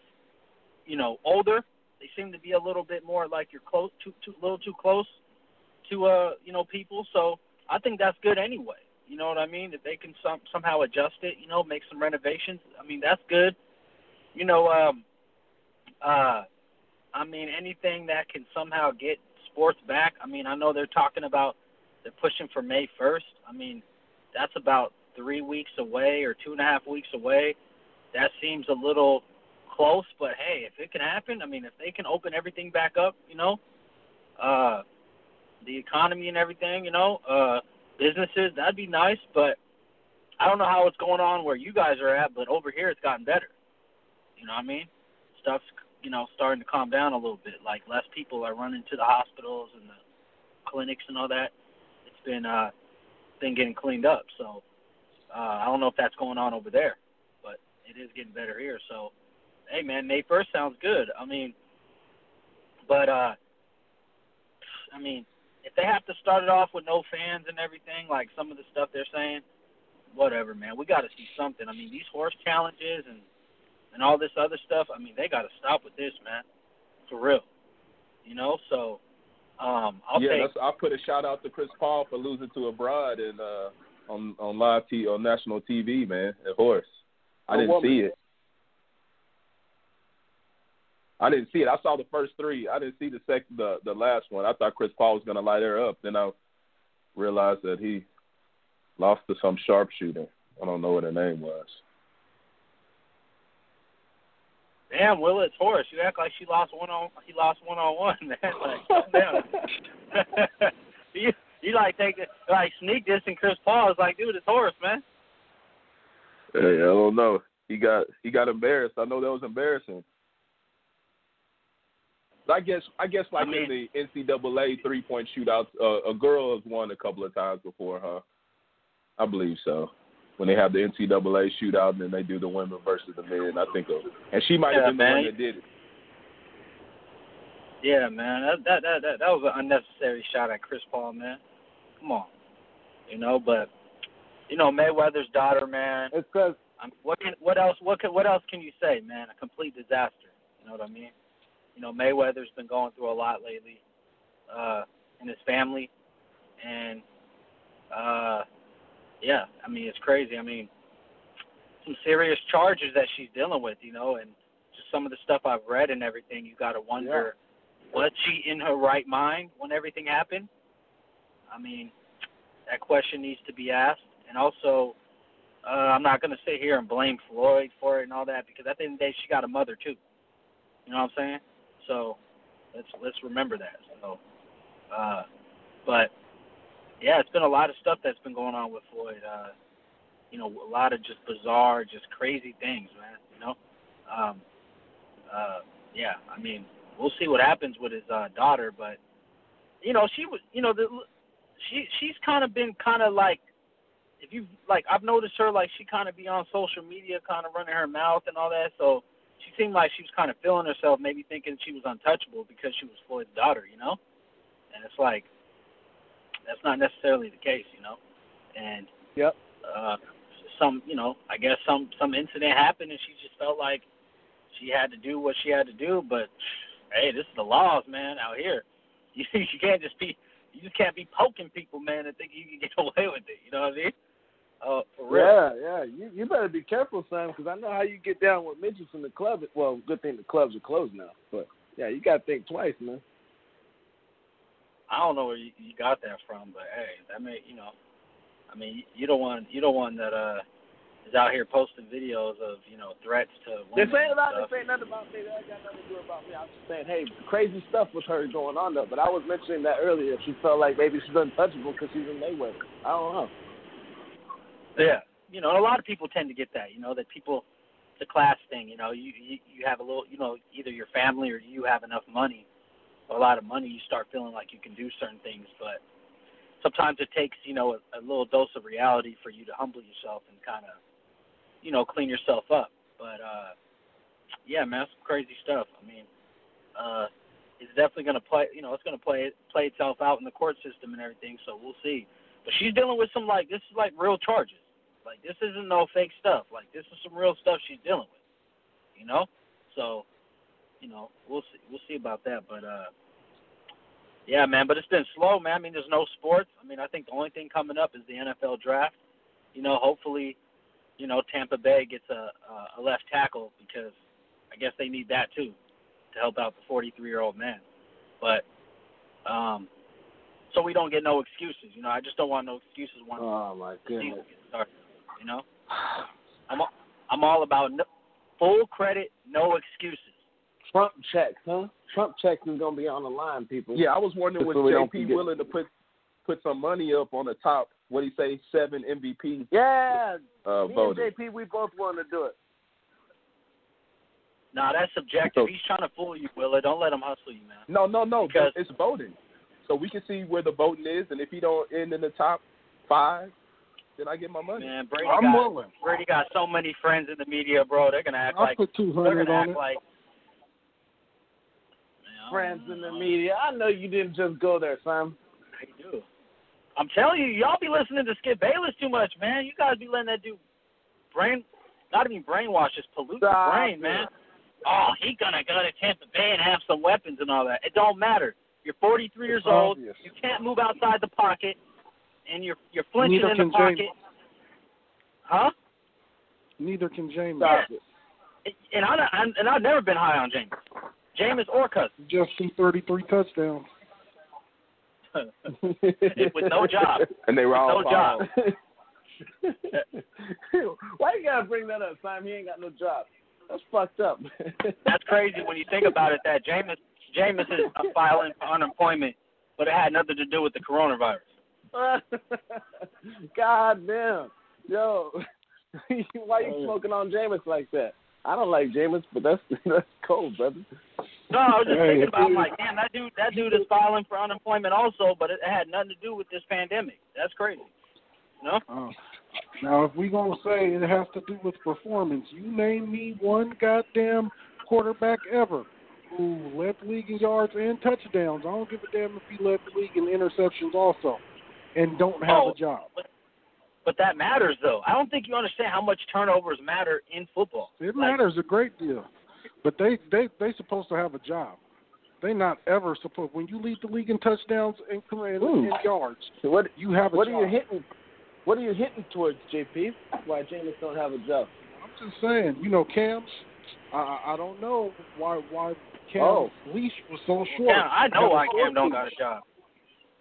you know, older. They seem to be a little bit more like you're close, too, too, little too close to uh, you know, people. So I think that's good anyway. You know what I mean? If they can some somehow adjust it, you know, make some renovations. I mean, that's good. You know, um, uh, I mean, anything that can somehow get sports back. I mean, I know they're talking about they're pushing for May first. I mean, that's about three weeks away or two and a half weeks away. That seems a little close, but hey, if it can happen, I mean, if they can open everything back up, you know, uh, the economy and everything, you know, uh, businesses, that'd be nice. But I don't know how it's going on where you guys are at, but over here it's gotten better. You know what I mean? Stuff's you know starting to calm down a little bit. Like less people are running to the hospitals and the clinics and all that. It's been uh been getting cleaned up. So uh, I don't know if that's going on over there, but it is getting better here. So hey man, May first sounds good. I mean, but uh, I mean, if they have to start it off with no fans and everything, like some of the stuff they're saying, whatever, man. We got to see something. I mean, these horse challenges and and all this other stuff. I mean, they got to stop with this, man. For real. You know, so um, I'll yeah, take. that's, I put a shout out to Chris Paul for losing to a broad and uh, on on live t on national TV, man. Of course, I A didn't woman. see it. I didn't see it. I saw the first three. I didn't see the sec the the last one. I thought Chris Paul was gonna light her up. Then I realized that he lost to some sharpshooter. I don't know what her name was. Damn, Will, it's horse. You act like she lost one on. He lost one on one, man. Like, down. you you like take like sneak this and Chris Paul is like, dude, it's horse, man. Hey, I don't know. He got he got embarrassed. I know that was embarrassing. I guess I guess like I mean- in the NCAA three point shootouts, uh, a girl has won a couple of times before, huh? I believe so. When they have the NCAA shootout and then they do the women versus the men, I think, of, and she might Yeah, have been man. the one that did it. Yeah, man. That that that that, that was an unnecessary shot at Chris Paul, man. Come on, you know. But you know Mayweather's daughter, man. It says I'm, what can what else what can what else can you say, man? A complete disaster. You know what I mean? You know Mayweather's been going through a lot lately, uh, in his family, and uh, yeah, I mean it's crazy. I mean some serious charges that she's dealing with, you know, and just some of the stuff I've read and everything. You got to wonder was she in her right mind when everything happened? I mean, that question needs to be asked. And also, uh, I'm not going to sit here and blame Floyd for it and all that because at the end of the day, she got a mother too. You know what I'm saying? So let's let's remember that. So, uh, But yeah, it's been a lot of stuff that's been going on with Floyd. Uh, you know, a lot of just bizarre, just crazy things, man. You know, um, uh, yeah. I mean, we'll see what happens with his uh, daughter, but you know, she was, you know, the she she's kind of been kind of like if you like I've noticed her like she kind of be on social media kind of running her mouth and all that so she seemed like she was kind of feeling herself maybe thinking she was untouchable because she was Floyd's daughter you know and it's like that's not necessarily the case you know and yep uh some you know I guess some some incident happened and she just felt like she had to do what she had to do but hey this is the laws man out here you you can't just be you just can't be poking people, man, and think you can get away with it. You know what I mean? Uh, for real. Yeah, yeah. You you better be careful, son, because I know how you get down with midgets in the club. Well, good thing the clubs are closed now, but yeah, you got to think twice, man. I don't know where you, you got that from, but hey, that may you know, I mean, you don't want you don't want that uh is out here posting videos of you know threats to women. This ain't about this ain't nothing about me. That got nothing to do about me. I'm just saying, hey, crazy stuff with her going on though. But I was mentioning that earlier. She felt like maybe she's untouchable because she's in Mayweather. I don't know. Yeah, you know, a lot of people tend to get that. You know, that people, it's a class thing. You know, you you, you have a little, you know, either your family or you have enough money, a lot of money, you start feeling like you can do certain things. But sometimes it takes, you know, a, a little dose of reality for you to humble yourself and kind of, you know, clean yourself up. But uh, yeah, man, some crazy stuff. I mean, uh, it's definitely going to play. You know, it's going to play play itself out in the court system and everything. So we'll see. But she's dealing with some like this is like real charges. Like this isn't no fake stuff. Like this is some real stuff she's dealing with. You know? So, you know, we'll see we'll see about that. But uh yeah, man, but it's been slow, man. I mean there's no sports. I mean I think the only thing coming up is the NFL draft. You know, hopefully, you know, Tampa Bay gets a a left tackle because I guess they need that too to help out the 43 year old man. But um, so we don't get no excuses. You know, I just don't want no excuses once Oh my the season goodness. gets started. You know, I'm all, I'm all about no, full credit, no excuses. Trump checks, huh? Trump checks is gonna be on the line, people. Yeah, I was wondering Just was so JP willing to put put some money up on the top. What do you say? Seven MVP Yeah. uh, me and. JP, we both want to do it. Nah, that's subjective. So- He's trying to fool you, Willa. Don't let him hustle you, man. No, no, no. Because- it's voting, so we can see where the voting is, and if he don't end in the top five, then I get my money. Man, Brady I'm got willing. Brady got so many friends in the media, bro. They're gonna act I'll like put two they're gonna on act it. like Man, I don't Friends in the media. I know you didn't just go there, Sam. I do. I'm telling you, y'all be listening to Skip Bayless too much, man. You guys be letting that dude brain, not even brainwash, just pollute the brain, it. man. Oh, he gonna go to Tampa Bay and have some weapons and all that. It don't matter. You're 43 years It's old. obvious. You can't move outside the pocket, and you're you're flinching Neither in the pocket. Jameis. Huh? Neither can Jameis. Stop it. And I and I've never been high on James, Jameis or Cousins Just threw 33 touchdowns. with no job. And they were all no job. Why you gotta bring that up, Sam? He ain't got no job. That's fucked up. That's crazy when you think about it. That Jameis Jameis is filing for unemployment, but it had nothing to do with the coronavirus. God damn. Yo. Why you Oh. smoking on Jameis like that? I don't like Jameis, but that's that's cold, brother. No, I was just Hey, thinking about like, damn, that dude that dude is filing for unemployment also, but it had nothing to do with this pandemic. That's crazy. No? Uh, now, if we gonna say it has to do with performance, you name me one goddamn quarterback ever who led the league in yards and touchdowns. I don't give a damn if he led the league in interceptions also, and don't have Oh. a job. But that matters though. I don't think you understand how much turnovers matter in football. It Like, matters a great deal, but they they they supposed to have a job. They not ever supposed. When you lead the league in touchdowns and, and, Ooh. and yards, So what you have a what job. are you hitting what are you hitting towards, JP? Why Jameis don't have a job? I'm just saying, you know, Cam's. I I I don't know why why Cam's Oh. leash was so short. Yeah, I know why Have Cam don't got a job.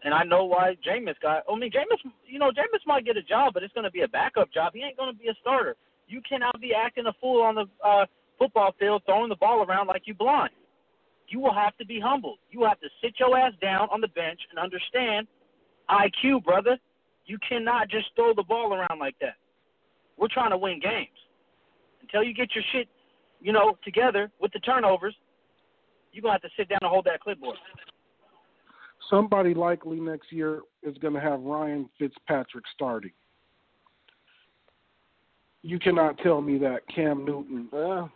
And I know why Jameis got. I mean, Jameis, you know, Jameis might get a job, but it's going to be a backup job. He ain't going to be a starter. You cannot be acting a fool on the uh, football field, throwing the ball around like you blind. You will have to be humbled. You will have to sit your ass down on the bench and understand IQ, brother. You cannot just throw the ball around like that. We're trying to win games. Until you get your shit, you know, together with the turnovers, you're gonna have to sit down and hold that clipboard. Somebody likely next year is going to have Ryan Fitzpatrick starting. You cannot tell me that Cam Newton Yeah.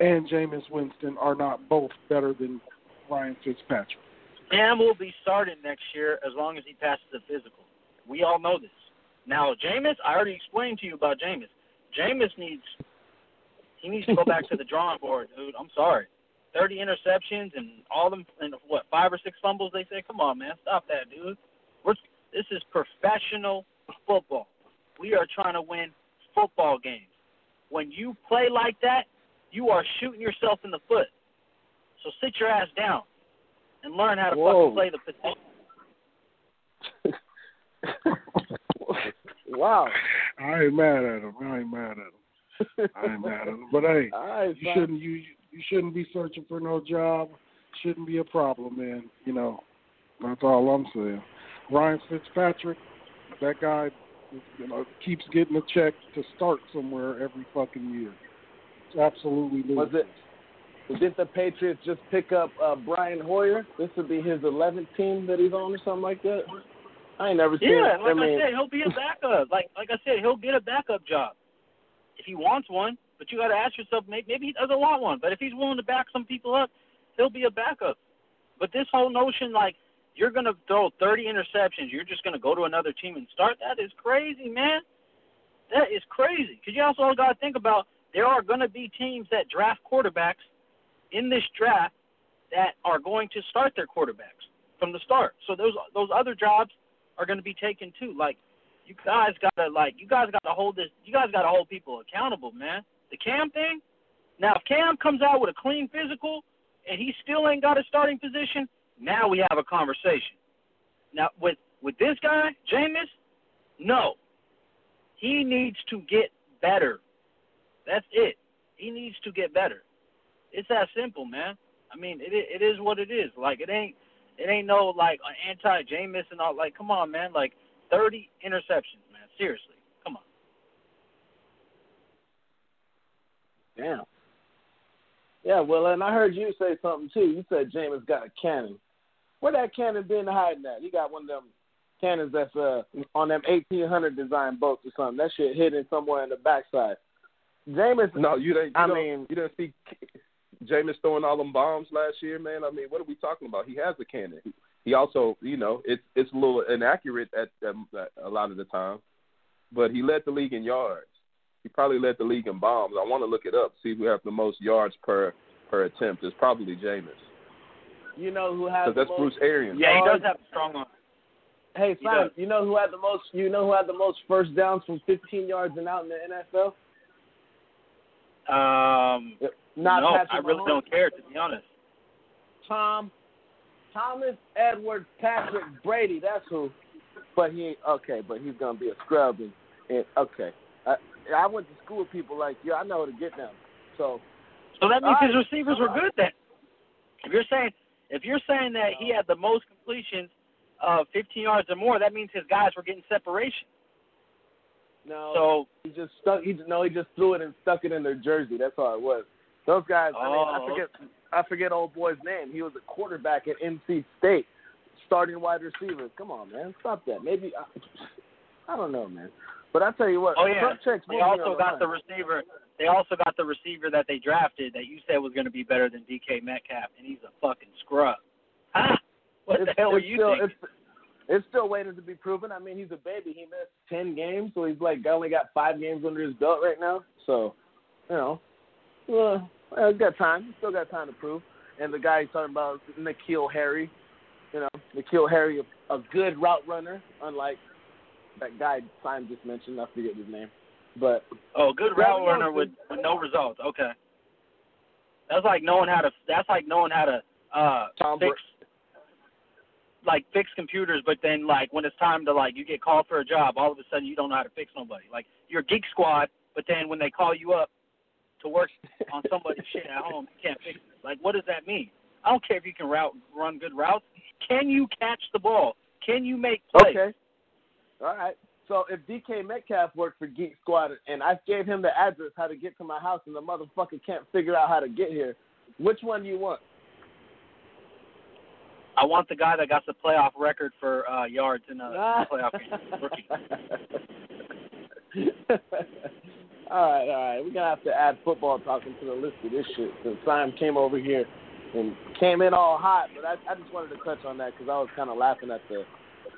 And Jameis Winston are not both better than Ryan Fitzpatrick. Cam will be starting next year as long as he passes the physical. We all know this. Now, Jameis, I already explained to you about Jameis. Jameis needs he needs to go back to the drawing board, dude. I'm sorry. Thirty interceptions and all them and what five or six fumbles. They say, come on, man, stop that, dude. We're this is professional football. We are trying to win football games. When you play like that, you are shooting yourself in the foot. So sit your ass down and learn how to Whoa. fucking play the position. wow. I ain't mad at him. I ain't mad at him. I ain't mad at him. But hey, All right, you fine. shouldn't you you shouldn't be searching for no job. Shouldn't be a problem, man. You know, that's all I'm saying. Ryan Fitzpatrick, that guy, you know, keeps getting a check to start somewhere every fucking year. It's absolutely Was it? Did the Patriots just pick up uh, Brian Hoyer? This would be his 11th team that he's on, or something like that. I ain't never seen. Yeah, it. like I mean, I said, he'll be a backup. Like like I said, he'll get a backup job if he wants one. But you got to ask yourself, maybe, maybe he doesn't want one. But if he's willing to back some people up, he'll be a backup. But this whole notion, like you're gonna throw 30 interceptions, you're just gonna go to another team and start. That is crazy, man. That is crazy. Because you also got to think about there are gonna be teams that draft quarterbacks in this draft that are going to start their quarterbacks from the start. So those those other jobs are going to be taken too. Like you guys gotta like you guys gotta hold this. You guys gotta hold people accountable, man. The Cam thing. Now, if Cam comes out with a clean physical and he still ain't got a starting position, now we have a conversation. Now with with this guy, Jameis, no, he needs to get better. That's it. He needs to get better. It's that simple, man. I mean, it it is what it is. Like it ain't it ain't no like an anti Jameis and all. Like, come on, man. Like thirty interceptions, man. Seriously, come on. Damn. Yeah, well, and I heard you say something too. You said Jameis got a cannon. Where that cannon been hiding at? He got one of them cannons that's uh on them eighteen hundred design boats or something. That shit hidden somewhere in the backside. Jameis, No, you didn't. You I don't- mean- you didn't see Jameis throwing all them bombs last year, man. I mean, what are we talking about? He has a cannon. He also, you know, it's it's a little inaccurate at, um, at a lot of the time, but he led the league in yards. He probably led the league in bombs. I want to look it up, see who have the most yards per per attempt. It's probably Jameis you know who has because the that's most, Bruce Arians. Yeah, he does have a strong arm. Hey, He Simon, does. you know who had the most? You know who had the most first downs from fifteen yards and out in the NFL? Um, Not no, Patrick I really Mahomes. don't care to be honest. Tom, Thomas Edward Patrick Brady. That's who. But he okay. But he's gonna be a scrub. And, and okay, I, I went to school with people like you. I know how to get them. So So that means All his right. receivers were good then. If you're saying if you're saying that he had the most completions of 15 yards or more, that means his guys were getting separation. No, So he just stuck. He no, he just threw it and stuck it in their jersey. That's all it was. Those guys. I mean, I Oh. forget. I forget old boy's name. He was a quarterback at NC State, starting wide receiver. Come on, man, stop that. Maybe I, I don't know, man. But I tell you what. oh yeah, checks they also got the receiver. They also got the receiver that they drafted that you said was going to be better than DK Metcalf, and he's a fucking scrub. Huh? What it's, the hell were you still, thinking? It's, it's still waiting to be proven. I mean, he's a baby. He missed ten games, so he's like only got five games under his belt right now. So, you know, well, well, he's got time. He's still got time to prove. And the guy he's talking about, is N'Keal Harry. You know, N'Keal Harry, a, a good route runner, unlike that guy Simon just mentioned. I forget his name, but Oh, good route runner with, with no results. Okay. That's like knowing how to. That's like knowing how to uh Tom fix, like fix computers, but then like when it's time to like you get called for a job, all of a sudden you don't know how to fix nobody. Like you're a geek squad, but then when they call you up to work on somebody's shit at home, you can't fix it. Like what does that mean? I don't care if you can route run good routes. Can you catch the ball? Can you make plays? Okay. All right. So if DK Metcalf worked for Geek Squad and I gave him the address how to get to my house and the motherfucker can't figure out how to get here, which one do you want? I want the guy that got the playoff record for uh, yards in a playoff game. Rookie. all right, all right. We're gonna have to add football talking to the list of this shit. Since Simon came over here and came in all hot, but I, I just wanted to touch on that because I was kind of laughing at the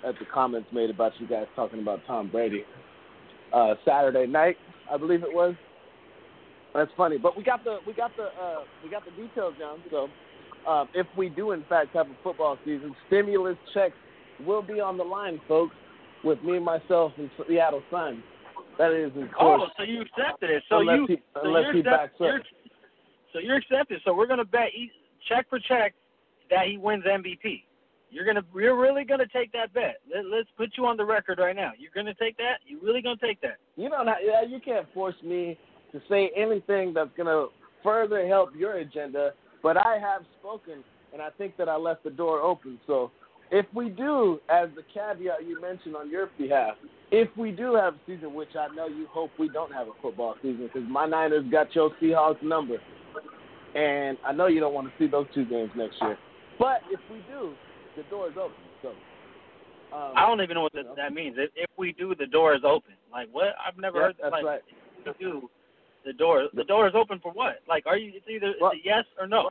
at the comments made about you guys talking about Tom Brady uh, Saturday night, I believe it was. That's funny, but we got the we got the uh, we got the details down. So um, if we do in fact have a football season, stimulus checks will be on the line, folks, with me, and myself, and Seattle Sun. That is, of course. Oh, so you accepted it. So unless you he, so unless you're he accept- backs up. you're- so you're accepted. So we're gonna bet check for check that he wins MVP. You're gonna you're really gonna take that bet. Let, let's put you on the record right now. You're gonna take that. You're really gonna take that? You don't have, yeah, you can't force me to say anything that's going to further help your agenda, but I have spoken, and I think that I left the door open. So if we do, as the caveat you mentioned on your behalf, if we do have a season, which I know you hope we don't have a football season, because my Niners got your Seahawks number, and I know you don't want to see those two games next year. But if we do, the door is open. So um, I don't even know what that, that means. If, if we do, the door is open. Like what? I've never Yeah, heard. that's like, right. If we do, the door the door is open for what? Like, are you? It's either Well- it's a yes or no.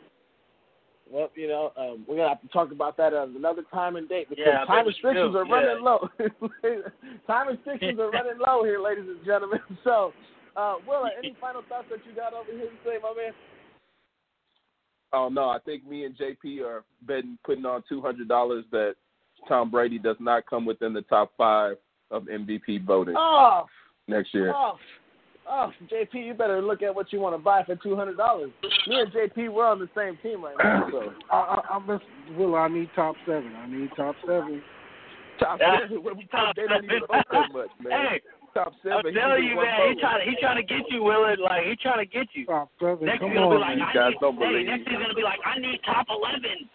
Well, you know, um, we're gonna have to talk about that at another time and date because Yeah, time restrictions do. are running low. time restrictions are running low here, ladies and gentlemen. So, uh, Willa, any final thoughts that you got over here to say, my man? Oh no, I think me and JP are betting putting on two hundred dollars that Tom Brady does not come within the top five of MVP voting Oh, next year. oh, oh, JP, you better look at what you want to buy for two hundred dollars. Me and JP, we're on the same team right now. So, I, I, I miss Will. I need top seven. I need top seven. top Yeah. seven, where we Top top, they don't even seven. vote that much, man. Hey, top seven. I'm he telling you, do one man. He trying to he trying to get you, Willard. Like he trying to get you. Top seven. Next Come he's gonna be on, like, man. I guys need. don't Hey, believe. next he's gonna be like, I need top eleven.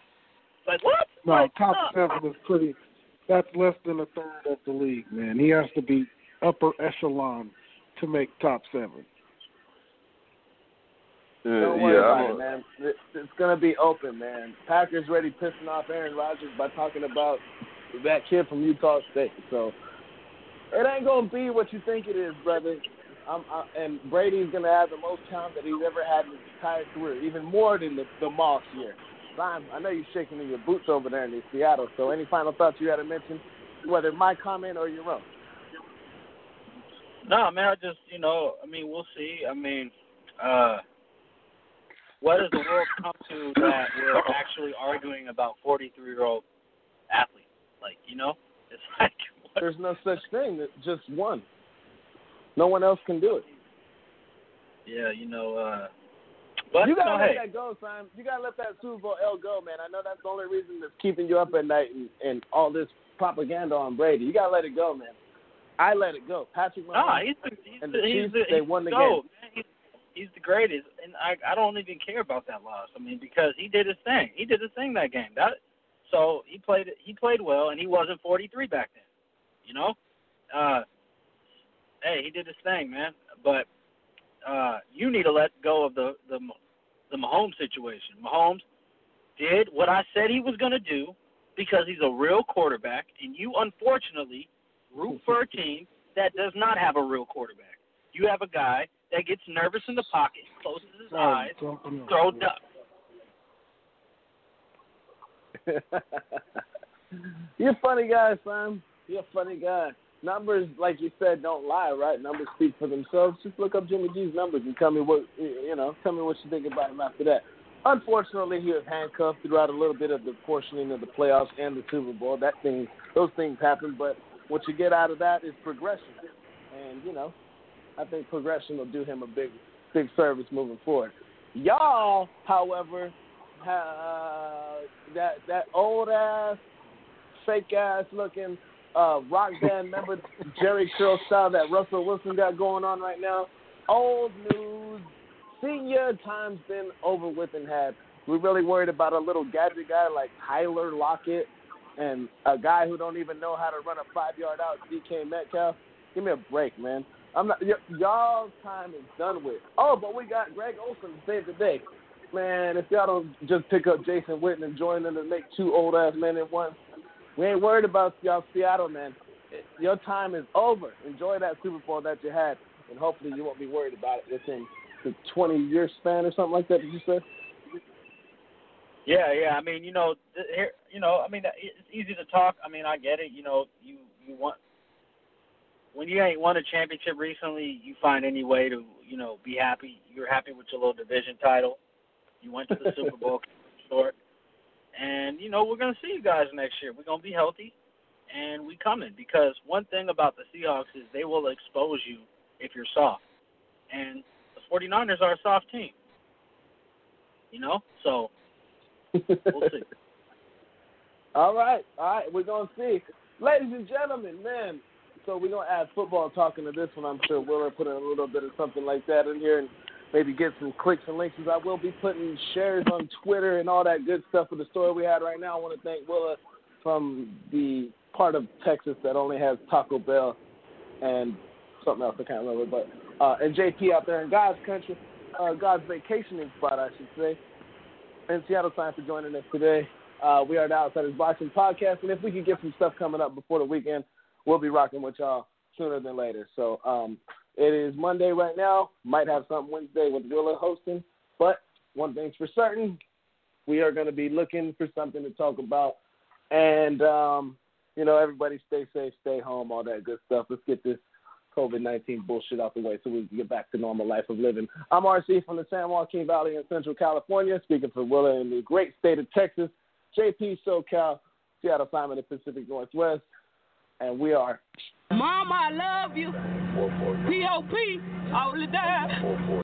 Like what? No, Like, top uh, seven is pretty. That's less than a third of the league, man. He has to be upper echelon to make top seven. Uh, don't worry yeah, about it, man. It, it's gonna be open, man. Packers ready pissing off Aaron Rodgers by talking about that kid from Utah State. So it ain't gonna be what you think it is, brother. I'm, I, and Brady's gonna have the most talent that he's ever had in his entire career, even more than the, the Moss year. Simon, I know you're shaking in your boots over there in Seattle. So any final thoughts you had to mention, whether my comment or your own? No, man. I just you know, I mean, we'll see. I mean, uh, what does the world come to that we're actually arguing about 43 year old athletes? Like, you know, it's like what? There's no such thing. That just one. No one else can do it. Yeah, you know. uh But you gotta no, let hey, that go, Simon. You gotta let that Super Bowl L go, man. I know that's the only reason that's keeping you up at night and, and all this propaganda on Brady. You gotta let it go, man. I let it go. Patrick Mahomes. he's the he's And the, the he's Chiefs, the, they he's won the GOAT, Man. He's, he's the greatest, and I I don't even care about that loss. I mean, because he did his thing. He did his thing that game. That so he played he played well, and he wasn't 43 back then. You know, uh, hey, he did his thing, man. But uh, you need to let go of the the the Mahomes situation. Mahomes did what I said he was going to do because he's a real quarterback, and you unfortunately root for a team that does not have a real quarterback. You have a guy that gets nervous in the pocket, closes his eyes, throw up. throws duck. You're a funny guy, Simon. You're a funny guy. Numbers, like you said, don't lie, right? Numbers speak for themselves. Just look up Jimmy G's numbers and tell me what you know. Tell me what you think about him after that. Unfortunately, he was handcuffed throughout a little bit of the portioning of the playoffs and the Super Bowl. That thing, those things happen. But what you get out of that is progression, and you know, I think progression will do him a big, big service moving forward. Y'all, however, ha- that that old ass, fake ass looking uh, rock band member Jheri curl style that Russell Wilson got going on right now. Old news. Senior time's been over with and had. We're really worried about a little gadget guy like Tyler Lockett, and a guy who don't even know how to run a five yard out, DK Metcalf. Give me a break, man. I'm not. Y- y'all's time is done with. Oh, but we got Greg Olsen to save the day. Man, if y'all don't just pick up Jason Witten and join them to make two old ass men in one, we ain't worried about y'all Seattle, man. Your time is over. Enjoy that Super Bowl that you had, and hopefully you won't be worried about it within the 20 year span or something like that. Did you say? Yeah, yeah. I mean, you know, here, you know, I mean, it's easy to talk. I mean, I get it. You know, you you want when you ain't won a championship recently, you find any way to, you know, be happy. You're happy with your little division title. You went to the Super Bowl short, and you know we're gonna see you guys next year. We're gonna be healthy, and we coming because one thing about the Seahawks is they will expose you if you're soft, and the 49ers are a soft team. You know, so we'll see. All right, all right, we're gonna see, ladies and gentlemen, man. So we're gonna add football talking to this one. I'm sure Willa put in a little bit of something like that in here and maybe get some clicks and links. I will be putting shares on Twitter and all that good stuff for the story we had right now. I want to thank Willa from the part of Texas that only has Taco Bell and something else I can't remember, but uh, and JP out there in God's country, uh, God's vacationing spot, I should say. And Seattle time for joining us today. Uh, we are the Outsiders Boxing Podcast, and if we can get some stuff coming up before the weekend, we'll be rocking with y'all sooner than later. So um, it is Monday right now. Might have something Wednesday with Willa hosting, but one thing's for certain, we are going to be looking for something to talk about. And um, you know, everybody stay safe, stay home, all that good stuff. Let's get this COVID 19 bullshit out the way so we can get back to normal life of living. I'm RC from the San Joaquin Valley in Central California, speaking for Willa in the great state of Texas, JP SoCal, Seattle Simon, the Pacific Northwest, and we are. Mama, I love you. P.O.P. all the time.